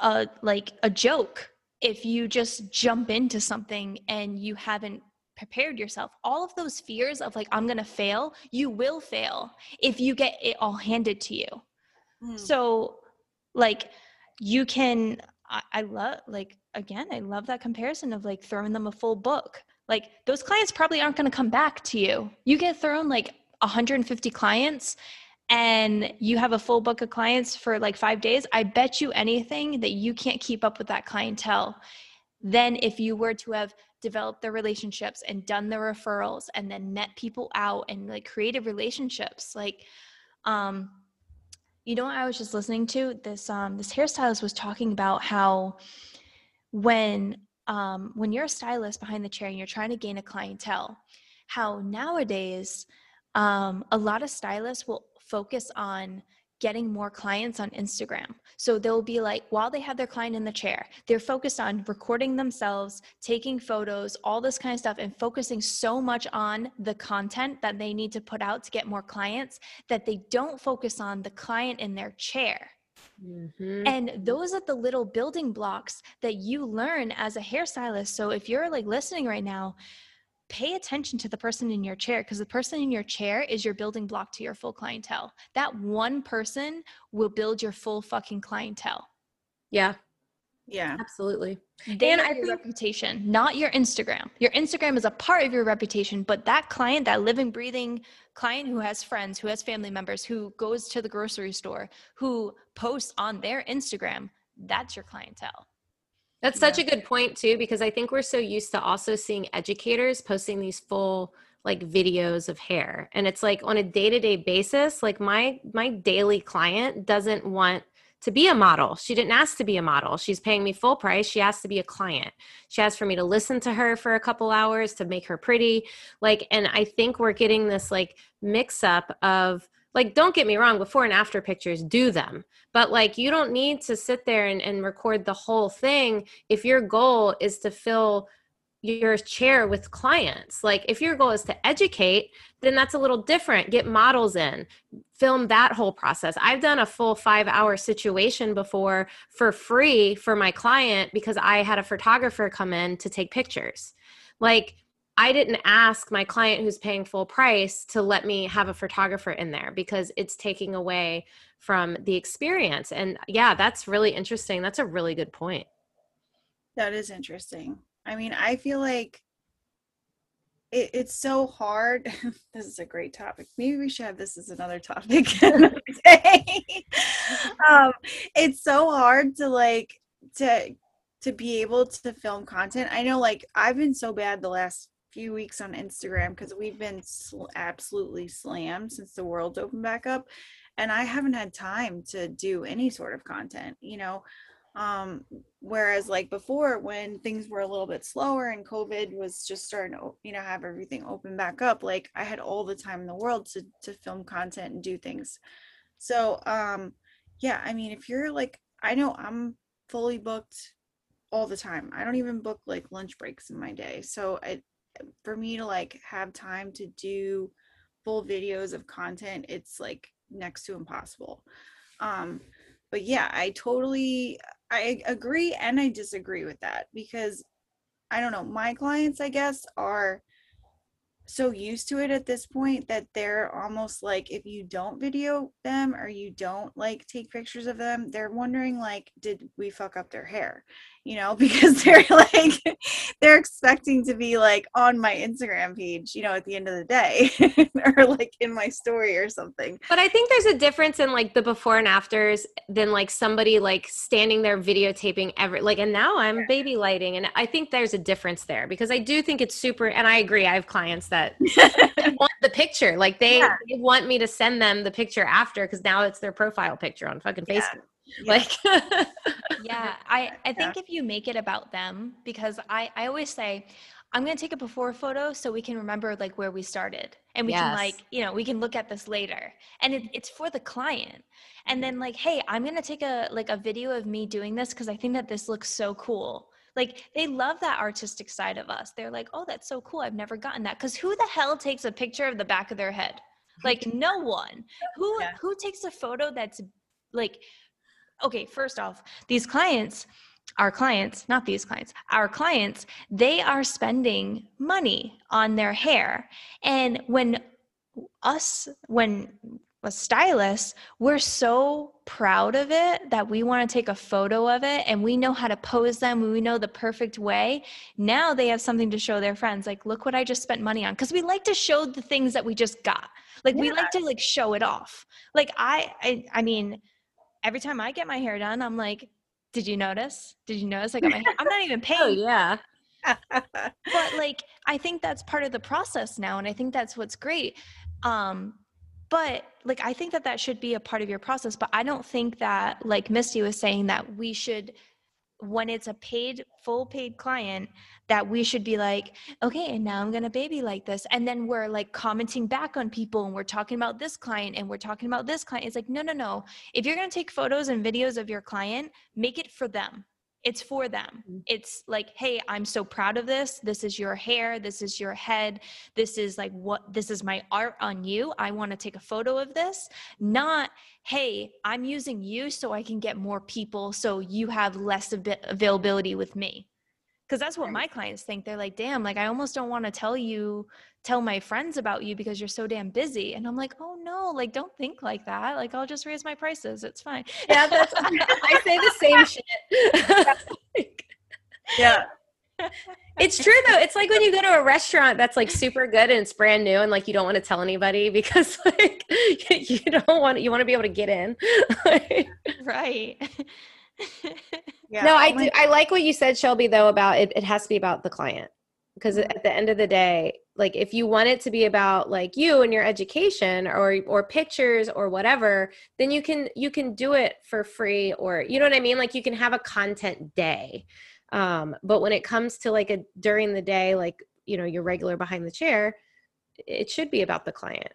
a like a joke if you just jump into something and you haven't prepared yourself. All of those fears of like i'm gonna fail you will fail if you get it all handed to you. Mm. so like you can I, I love like again i love that comparison of like throwing them a full book. Like those clients probably aren't going to come back to you. You get thrown like 150 clients and you have a full book of clients for like five days i bet you anything that you can't keep up with that clientele then if you were to have developed the relationships and done the referrals and then met people out and like created relationships. Like um you know i was just listening to? This um this hairstylist was talking about how when um when you're a stylist behind the chair and you're trying to gain a clientele how nowadays um a lot of stylists will focus on getting more clients on Instagram. So they'll be like, while they have their client in the chair, they're focused on recording themselves, taking photos, all this kind of stuff, and focusing so much on the content that they need to put out to get more clients that they don't focus on the client in their chair. Mm-hmm. And those are the little building blocks that you learn as a hairstylist. So if you're like listening right now, pay attention to the person in your chair because the person in your chair is your building block to your full clientele. That one person will build your full fucking clientele. Yeah. Yeah. Absolutely. They and I your think- reputation, not your Instagram. Your Instagram is a part of your reputation, but that client, that living, breathing client who has friends, who has family members, who goes to the grocery store, who posts on their Instagram, that's your clientele. That's such a good point too, because I think we're so used to also seeing educators posting these full like videos of hair. And it's like on a day-to-day basis, like my my daily client doesn't want to be a model. She didn't ask to be a model. She's paying me full price. She asked to be a client. She asked for me to listen to her for a couple hours to make her pretty. Like, and I think we're getting this like mix up of like don't get me wrong before and after pictures do them but like you don't need to sit there and, and record the whole thing if your goal is to fill your chair with clients. Like if your goal is to educate, then that's a little different. Get models in, film that whole process. I've done a full 5-hour situation before for free for my client because I had a photographer come in to take pictures. Like I didn't ask my client who's paying full price to let me have a photographer in there because it's taking away from the experience. And yeah, that's really interesting. That's a really good point. That is interesting. I mean, I feel like it, it's so hard. this is a great topic. Maybe we should have this as another topic um, it's so hard to like to to be able to film content. I know, like, I've been so bad the last few weeks on Instagram because we've been sl- absolutely slammed since the world opened back up, and I haven't had time to do any sort of content. You know, um, whereas like before, when things were a little bit slower and COVID was just starting to, you know, have everything open back up, like I had all the time in the world to to film content and do things. So, um, yeah, I mean, if you're like, I know I'm fully booked all the time. I don't even book like lunch breaks in my day. So, I, for me to like have time to do full videos of content, it's like next to impossible. Um, but yeah, I totally I agree and I disagree with that because I don't know, my clients I guess are so used to it at this point that they're almost like if you don't video them or you don't like take pictures of them they're wondering like did we fuck up their hair you know because they're like they're expecting to be like on my instagram page you know at the end of the day or like in my story or something but i think there's a difference in like the before and afters than like somebody like standing there videotaping every like and now i'm baby lighting and i think there's a difference there because i do think it's super and i agree i have clients that want the picture like they, yeah. they, want me to send them the picture after because now it's their profile picture on fucking yeah. facebook like yeah i i think yeah. if you make it about them because i i always say i'm going to take a before photo so we can remember like where we started and we yes. can like you know we can look at this later. And it, it's for the client. And then like hey i'm going to take a like a video of me doing this because i think that this looks so cool. Like they love that artistic side of us. They're like oh that's so cool. I've never gotten that. Because who the hell takes a picture of the back of their head? Like no one. Who yeah. who takes a photo that's like okay, first off, these clients, our clients, not these clients, our clients, they are spending money on their hair. And when us, when a stylist, we're so proud of it that we want to take a photo of it and we know how to pose them. We know the perfect way. Now they have something to show their friends. Like, look what I just spent money on. Cause we like to show the things that we just got. Like yeah. we like to like show it off. Like I, I, I mean, every time I get my hair done, I'm like, did you notice? Did you notice I got my hair? I'm not even paying. oh, yeah. but like, I think that's part of the process now. And I think that's what's great. Um, but like, I think that that should be a part of your process. But I don't think that, like Misty was saying, that we should when it's a paid full paid client that we should be like okay and now i'm to baby like this. And then we're like commenting back on people and we're talking about this client and we're talking about this client. It's like no no no. If you're to take photos and videos of your client make it for them it's for them. Mm-hmm. it's like hey i'm so proud of this. This is your hair. This is your head. This is like what this is my art on you. I want to take a photo of this. Not hey i'm using you so i can get more people so you have less availability with me because that's what my clients think they're like damn like i almost don't want to tell you tell my friends about you because you're so damn busy. And i'm like oh no like don't think like that like i'll just raise my prices it's fine. Yeah that's i say the same shit. Yeah. It's true though it's like when you go to a restaurant that's like super good and it's brand new and like you don't want to tell anybody because like you don't want you want to be able to get in. Right yeah. No, I do. I like what you said, Shelby, though, about it, it has to be about the client. because at the end of the day like if you want it to be about like you and your education or or pictures or whatever then you can you can do it for free or you know what i mean like you can have a content day um but when it comes to like a during the day like you know your regular behind the chair it should be about the client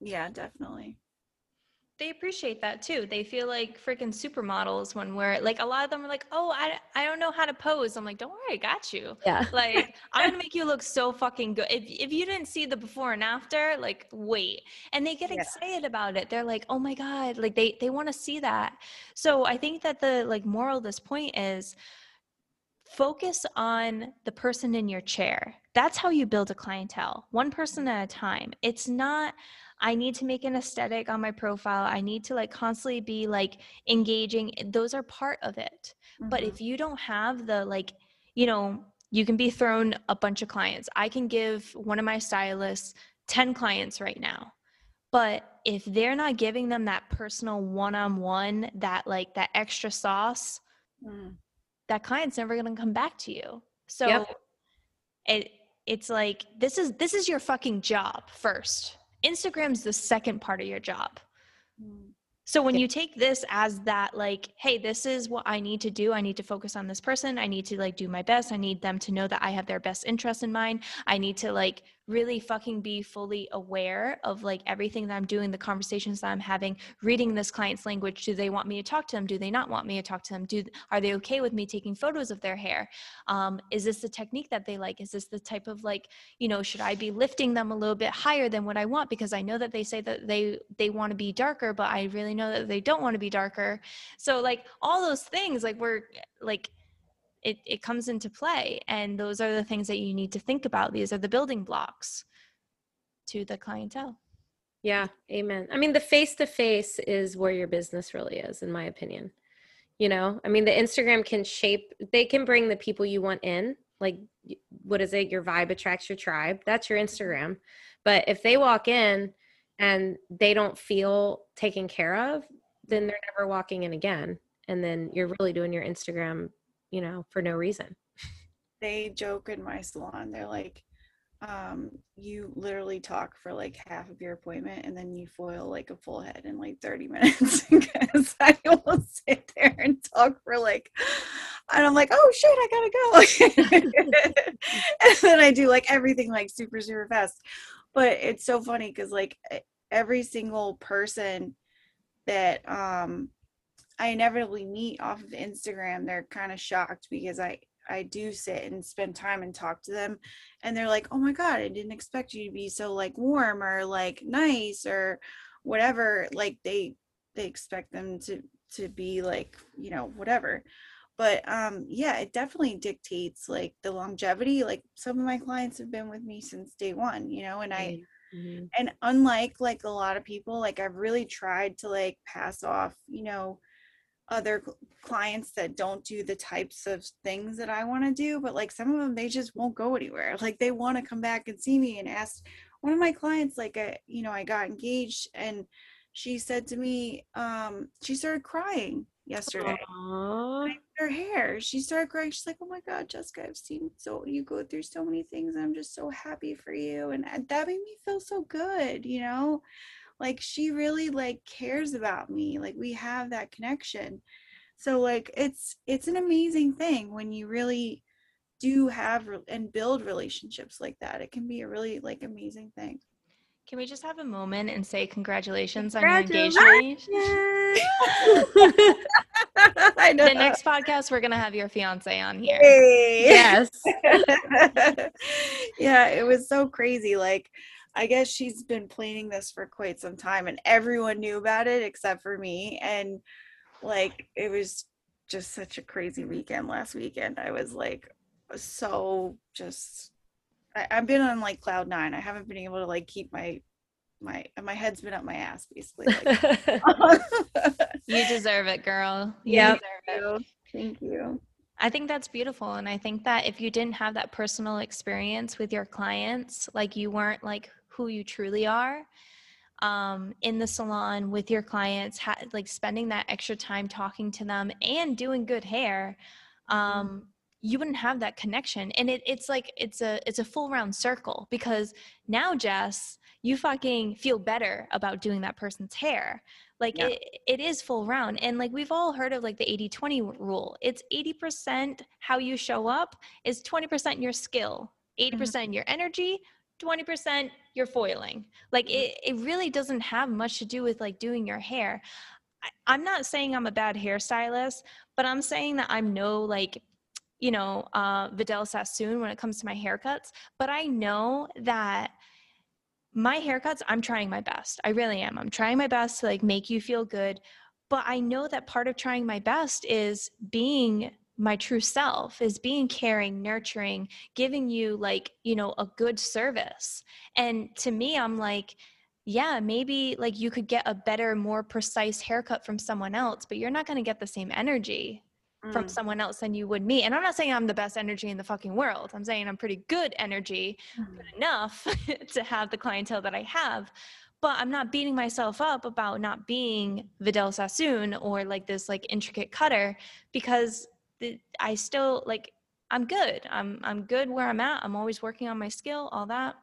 yeah definitely they appreciate that too. They feel like freaking supermodels when we're like, a lot of them are like, oh, I, I don't know how to pose. I'm like, don't worry, I got you. Yeah. Like, I'm going to make you look so fucking good. If, if you didn't see the before and after, like, wait. And they get yeah. excited about it. They're like, oh my God, like they, they want to see that. So I think that the like moral of this point is focus on the person in your chair. That's how you build a clientele, one person at a time. It's not, I need to make an aesthetic on my profile. I need to like constantly be like engaging. Those are part of it. Mm-hmm. But if you don't have the like, you know, you can be thrown a bunch of clients. I can give one of my stylists 10 clients right now. But if they're not giving them that personal one on one, that like that extra sauce, mm. that client's never going to come back to you. So yep. it it's like this is this is your fucking job first Instagram's the second part of your job. Mm. So when you take this as that like, hey, this is what I need to do. I need to focus on this person. I need to like do my best. I need them to know that I have their best interest in mind. I need to like really fucking be fully aware of like everything that I'm doing, the conversations that I'm having, reading this client's language. Do they want me to talk to them? Do they not want me to talk to them? Do are they okay with me taking photos of their hair? Um, is this the technique that they like? Is this the type of like, you know, should I be lifting them a little bit higher than what I want? Because I know that they say that they they want to be darker, but I really know that they don't want to be darker. So like all those things, like we're like it, it comes into play. And those are the things that you need to think about. These are the building blocks to the clientele. Yeah, amen. I mean, the face to face is where your business really is, in my opinion. You know, I mean, the Instagram can shape, they can bring the people you want in. Like, what is it? Your vibe attracts your tribe. That's your mm-hmm. Instagram. But if they walk in and they don't feel taken care of, then they're never walking in again. And then you're really doing your Instagram you know, for no reason. They joke in my salon. They're like, um, you literally talk for like half of your appointment and then you foil like a full head in like 30 minutes because I will sit there and talk for like and I'm like, oh shit, I gotta go. and then I do like everything like super, super fast. But it's so funny because like every single person that um I inevitably meet off of Instagram, they're kind of shocked because I I do sit and spend time and talk to them and they're like, "Oh my god, I didn't expect you to be so like warm or like nice or whatever." Like they they expect them to to be like, you know, whatever. But um yeah, it definitely dictates like the longevity. Like some of my clients have been with me since day 1, you know, and I mm-hmm. and unlike like a lot of people, like I've really tried to like pass off, you know, other clients that don't do the types of things that I want to do, but like some of them they just won't go anywhere. Like they want to come back and see me and ask one of my clients like I, you know, I got engaged and she said to me um she started crying yesterday. Her hair. She started crying. She's like, "Oh my god, Jessica, I've seen so you go through so many things. I'm just so happy for you." And that made me feel so good, you know? like she really like cares about me like we have that connection so like it's it's an amazing thing when you really do have and build relationships like that it can be a really like amazing thing can we just have a moment and say congratulations, congratulations. on your engagement? I know. The next podcast, we're gonna have your fiance on here. Hey. Yes. yeah, it was so crazy. Like I guess she's been planning this for quite some time and everyone knew about it except for me. And like it was just such a crazy weekend last weekend. I was like so just I, have been on like cloud nine. I haven't been able to like keep my my my head's been up my ass basically. Like, you deserve it, girl. Yep. Thank you. I think that's beautiful. And I think that if you didn't have that personal experience with your clients, like you weren't like who you truly are um, in the salon with your clients, ha- like spending that extra time talking to them and doing good hair, um, you wouldn't have that connection and it, it's like it's a it's a full round circle because now jess you fucking feel better about doing that person's hair like yeah. it, it is full round and like we've all heard of like the 80-20 rule it's 80% how you show up is 20% your skill 80% mm-hmm. your energy 20% your foiling like mm-hmm. it, it really doesn't have much to do with like doing your hair I, i'm not saying i'm a bad hairstylist but i'm saying that i'm no like you know, uh, Vidal Sassoon when it comes to my haircuts, but I know that my haircuts, I'm trying my best. I really am. I'm trying my best to like make you feel good. But I know that part of trying my best is being my true self, is being caring, nurturing, giving you like, you know, a good service. And to me, I'm like, yeah, maybe like you could get a better, more precise haircut from someone else, but you're not going to get the same energy from mm. someone else than you would me. And I'm not saying I'm the best energy in the fucking world. I'm saying I'm pretty good energy, mm. good enough to have the clientele that I have. But I'm not beating myself up about not being Vidal Sassoon or like this like intricate cutter because the, I still like I'm good. I'm I'm good where I'm at. I'm always working on my skill, all that.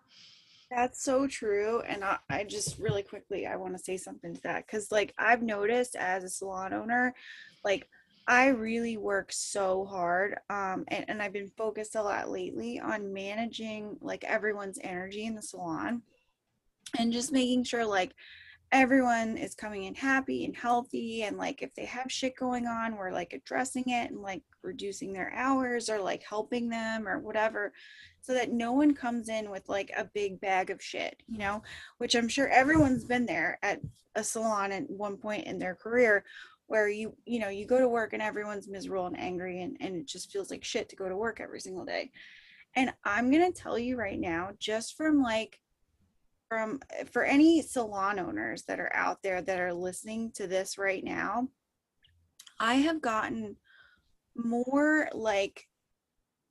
That's so true. And I, I just really quickly I want to say something to that because like I've noticed as a salon owner, like I really work so hard. Um, and, and I've been focused a lot lately on managing like everyone's energy in the salon and just making sure like everyone is coming in happy and healthy and like if they have shit going on we're like addressing it and like reducing their hours or like helping them or whatever so that no one comes in with like a big bag of shit you know which i'm sure everyone's been there at a salon at one point in their career where you you know you go to work and everyone's miserable and angry and, and it just feels like shit to go to work every single day. And i'm going to tell you right now just from like from eh, for any salon owners that are out there that are listening to this right now i have gotten more like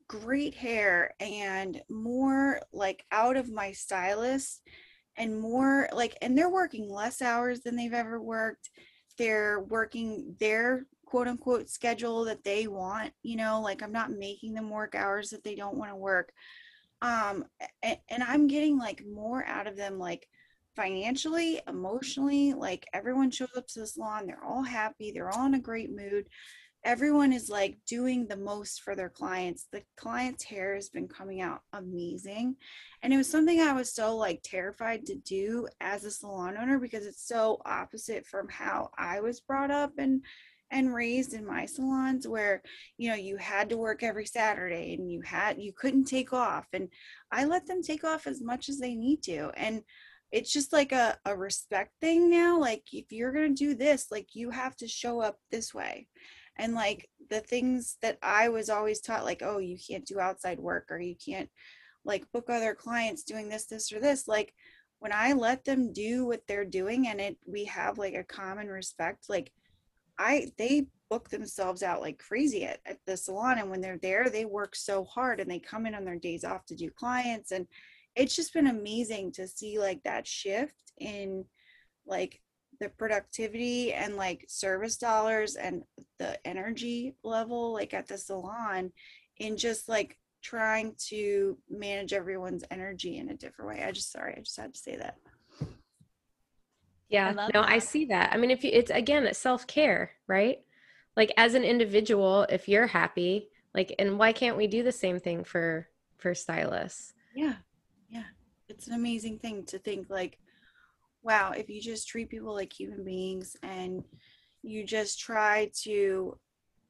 great hair and more like out of my stylist and more like and they're working less hours than they've ever worked they're working their quote unquote schedule that they want you know like i'm not making them work hours that they don't want to work. Um and, and i'm getting like more out of them like financially emotionally like everyone shows up to the salon they're all happy they're all in a great mood everyone is like doing the most for their clients. The client's hair has been coming out amazing. And it was something I was so like terrified to do as a salon owner because it's so opposite from how I was brought up and and raised in my salons where you know you had to work every Saturday and you had you couldn't take off and I let them take off as much as they need to and it's just like a, a respect thing now like if you're to do this like you have to show up this way and like the things that i was always taught like oh you can't do outside work or you can't like book other clients doing this this or this like when i let them do what they're doing and it we have like a common respect like i they book themselves out like crazy at, at the salon and when they're there they work so hard and they come in on their days off to do clients and it's just been amazing to see like that shift in like the productivity and like service dollars and the energy level like at the salon in just like trying to manage everyone's energy in a different way. I just sorry, I just had to say that. Yeah, I no, that. I see that. I mean, if you, it's again, it's self care, right? Like as an individual, if you're happy, like, and why can't we do the same thing for for stylists? Yeah, yeah, it's an amazing thing to think like wow, if you just treat people like human beings and you just try to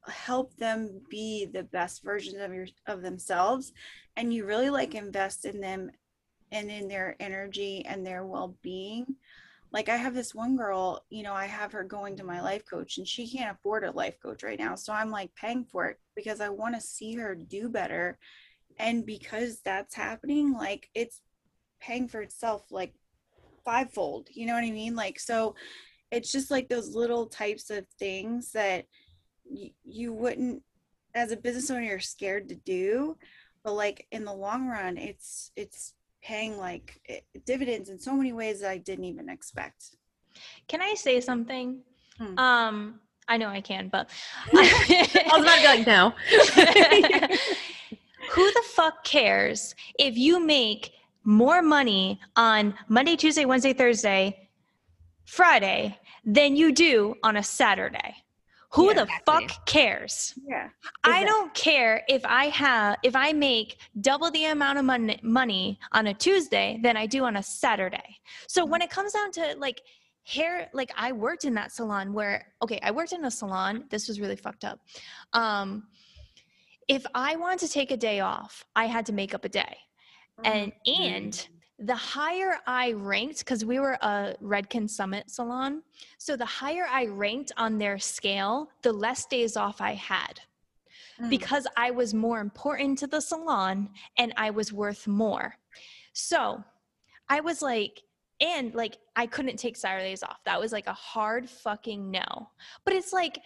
help them be the best versions of your of themselves and you really like invest in them and in their energy and their well-being. Like i have this one girl you know i have her going to my life coach and she can't afford a life coach right now so i'm like paying for it because i want to see her do better. And because that's happening like it's paying for itself like fivefold you know what i mean like so it's just like those little types of things that y- you wouldn't as a business owner you're scared to do but like in the long run it's it's paying like it, dividends in so many ways that i didn't even expect can i say something hmm. um I know I can, but I was about to be like, no. Who the fuck cares if you make more money on Monday, Tuesday, Wednesday, Thursday, Friday than you do on a Saturday? Who Yeah, the exactly. fuck cares? Yeah. I don't care if I have if I make double the amount of mon- money on a Tuesday than I do on a Saturday. So when it comes down to like hair like I worked in that salon where okay, I worked in a salon. This was really fucked up. Um if I wanted to take a day off, I had to make up a day. And and the higher I ranked, because we were a Redken Summit salon, so the higher I ranked on their scale, the less days off I had Mm. because I was more important to the salon and I was worth more. So I was like, and like I couldn't take Saturdays off. That was like a hard fucking no. But it's like,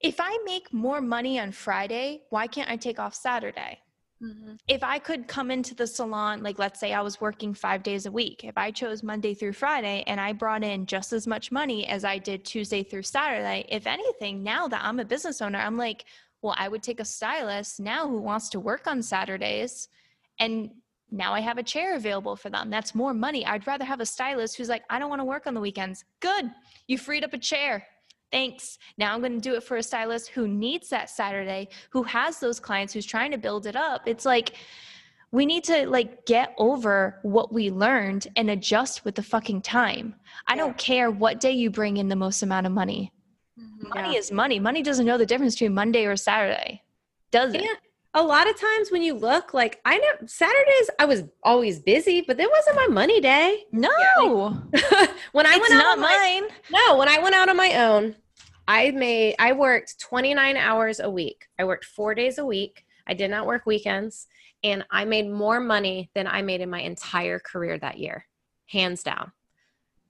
if I make more money on Friday, why can't I take off Saturday? Mhm. if I could come into the salon, like let's say I was working five days a week, if I chose Monday through Friday and I brought in just as much money as I did Tuesday through Saturday, if anything, now that I'm a business owner, I'm like, well, I would take a stylist now who wants to work on Saturdays and now I have a chair available for them. That's more money. I'd rather have a stylist who's like, I don't want to work on the weekends. Good. You freed up a chair. Thanks. Now I'm going to do it for a stylist who needs that Saturday, who has those clients, who's trying to build it up. It's like we need to like get over what we learned and adjust with the fucking time. I don't care what day you bring in the most amount of money. Mhm. Money is money. Money doesn't know the difference between Monday or Saturday. Does it? Yeah. A lot of times when you look, like I know Saturdays, I was always busy, but it wasn't my money day. No. when I it's went out on my, mine. no, when I went out on my own, I made I worked 29 hours a week. I worked 4 days a week. I did not work weekends and I made more money than I made in my entire career that year. Hands down.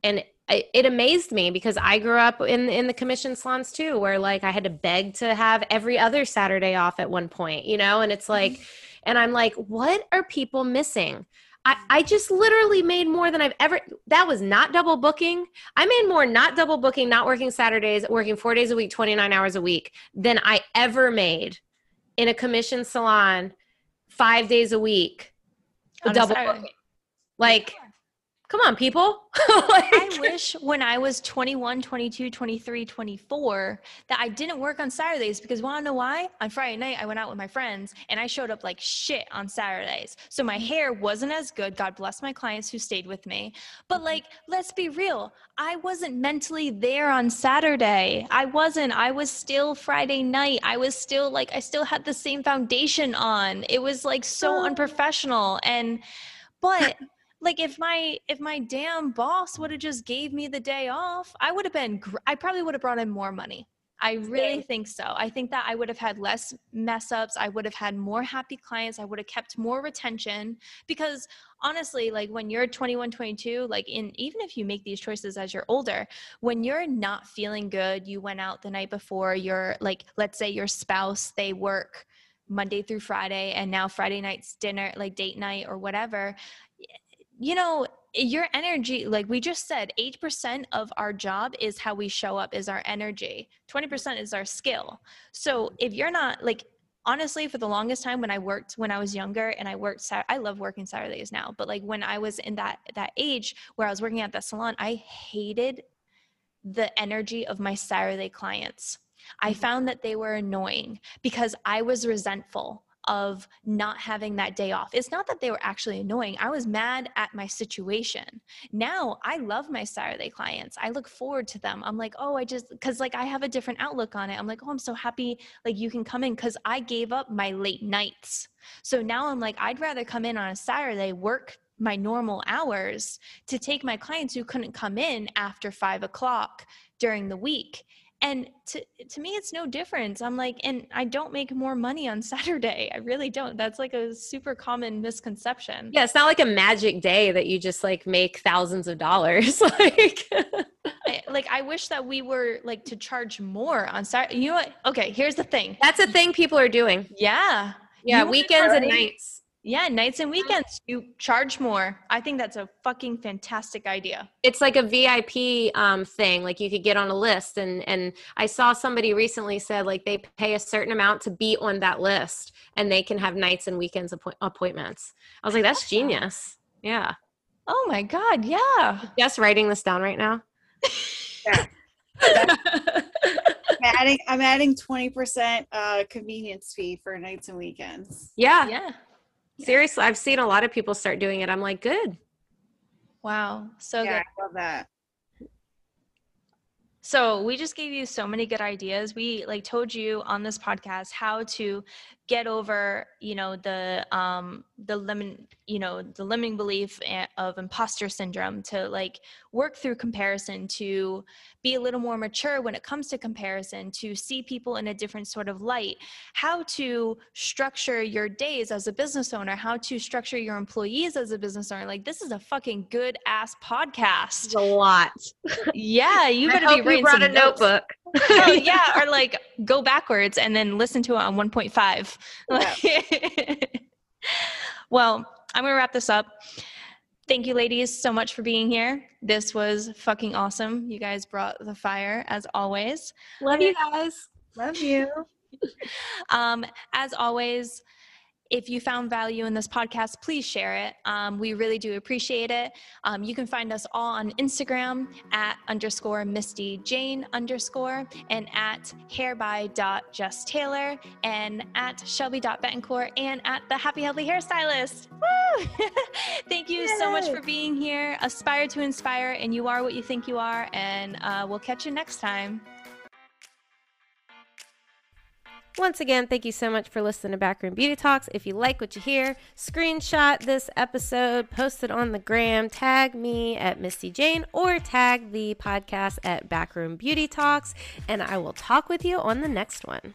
And it, it amazed me because I grew up in in the commission salons too where like I had to beg to have every other Saturday off at one point, you know, and it's mm-hmm. like and I'm like what are people missing? I, I just literally made more than I've ever. That was not double booking. I made more not double booking, not working Saturdays, working four days a week, 29 hours a week than I ever made in a commission salon five days a week. On double booking. Like, come on, people. I wish when I was 21, 22, 23, 24 that I didn't work on Saturdays because want to know why? On Friday night, I went out with my friends and I showed up like shit on Saturdays. So my mm-hmm. hair wasn't as good. God bless my clients who stayed with me. But mm-hmm. like, let's be real. I wasn't mentally there on Saturday. I wasn't. I was still Friday night. I was still like, I still had the same foundation on. It was like so unprofessional. And, but like if my if my damn boss would have just gave me the day off i would have been gr- i probably would have brought in more money i really Same. think so i think that i would have had less mess ups i would have had more happy clients i would have kept more retention because honestly like when you're 21 22 like in even if you make these choices as you're older when you're not feeling good you went out the night before you're like let's say your spouse they work monday through friday and now friday night's dinner like date night or whatever you know your energy like we just said 8% of our job is how we show up is our energy. 20% is our skill. So if you're not like honestly for the longest time when i worked when i was younger and i worked i love working saturdays now but like when i was in that that age where i was working at the salon i hated the energy of my saturday clients. I Mhm. found that they were annoying because i was resentful of not having that day off. It's not that they were actually annoying. I was mad at my situation. Now I love my Saturday clients. I look forward to them. I'm like, oh, I just, cause like I have a different outlook on it. I'm like, oh, I'm so happy. Like you can come in cause I gave up my late nights. So now I'm like, I'd rather come in on a Saturday, work my normal hours to take my clients who couldn't come in after five o'clock during the week and to to me it's no difference. I'm like and i don't make more money on saturday. I really don't. That's like a super common misconception. Yeah, it's not like a magic day that you just like make thousands of dollars. like, I, like i wish that we were like to charge more on saturday you know what? Okay here's the thing. That's a thing people are doing. yeah. Yeah, You weekends and nights. Yeah, nights and weekends. You charge more. I think that's a fucking fantastic idea. It's like a VIP um, thing. Like you could get on a list, and and I saw somebody recently said like they pay a certain amount to be on that list, and they can have nights and weekends appoint- appointments. I was like, that's genius. Yeah. Oh my god, yeah. Just writing this down right now. Yeah. I'm adding I'm adding 20% uh convenience fee for nights and weekends. Yeah. yeah. Seriously, I've seen a lot of people start doing it. I'm like, good. Wow. So yeah, good. I love that. So we just gave you so many good ideas. We like told you on this podcast how to get over, you know, the um the lemon, you know, the limiting belief of imposter syndrome to like work through comparison to be a little more mature when it comes to comparison to see people in a different sort of light, how to structure your days as a business owner, how to structure your employees as a business owner. Like this is a fucking good ass podcast. It's a lot. Yeah, you better be you writing brought a notes. notebook. oh, yeah, or like go backwards and then listen to it on 1.5. well, I'm gonna wrap this up. Thank you, ladies, so much for being here. This was fucking awesome. You guys brought the fire as always. Love you guys. Love you. Um, as always, if you found value in this podcast, please share it. Um, we really do appreciate it. Um, you can find us all on Instagram at underscore Misty Jane underscore and at hair by dot Jess Taylor and at Shelby dot Bettencourt and at the Happy Healthy Hairstylist. Woo! Thank you so much for being here. Aspire to inspire, and you are what you think you are. And uh, we'll catch you next time. Once again, thank you so much for listening to Backroom Beauty Talks. If you like what you hear, screenshot this episode, post it on the gram, tag me at Misty Jane, or tag the podcast at Backroom Beauty Talks, and I will talk with you on the next one.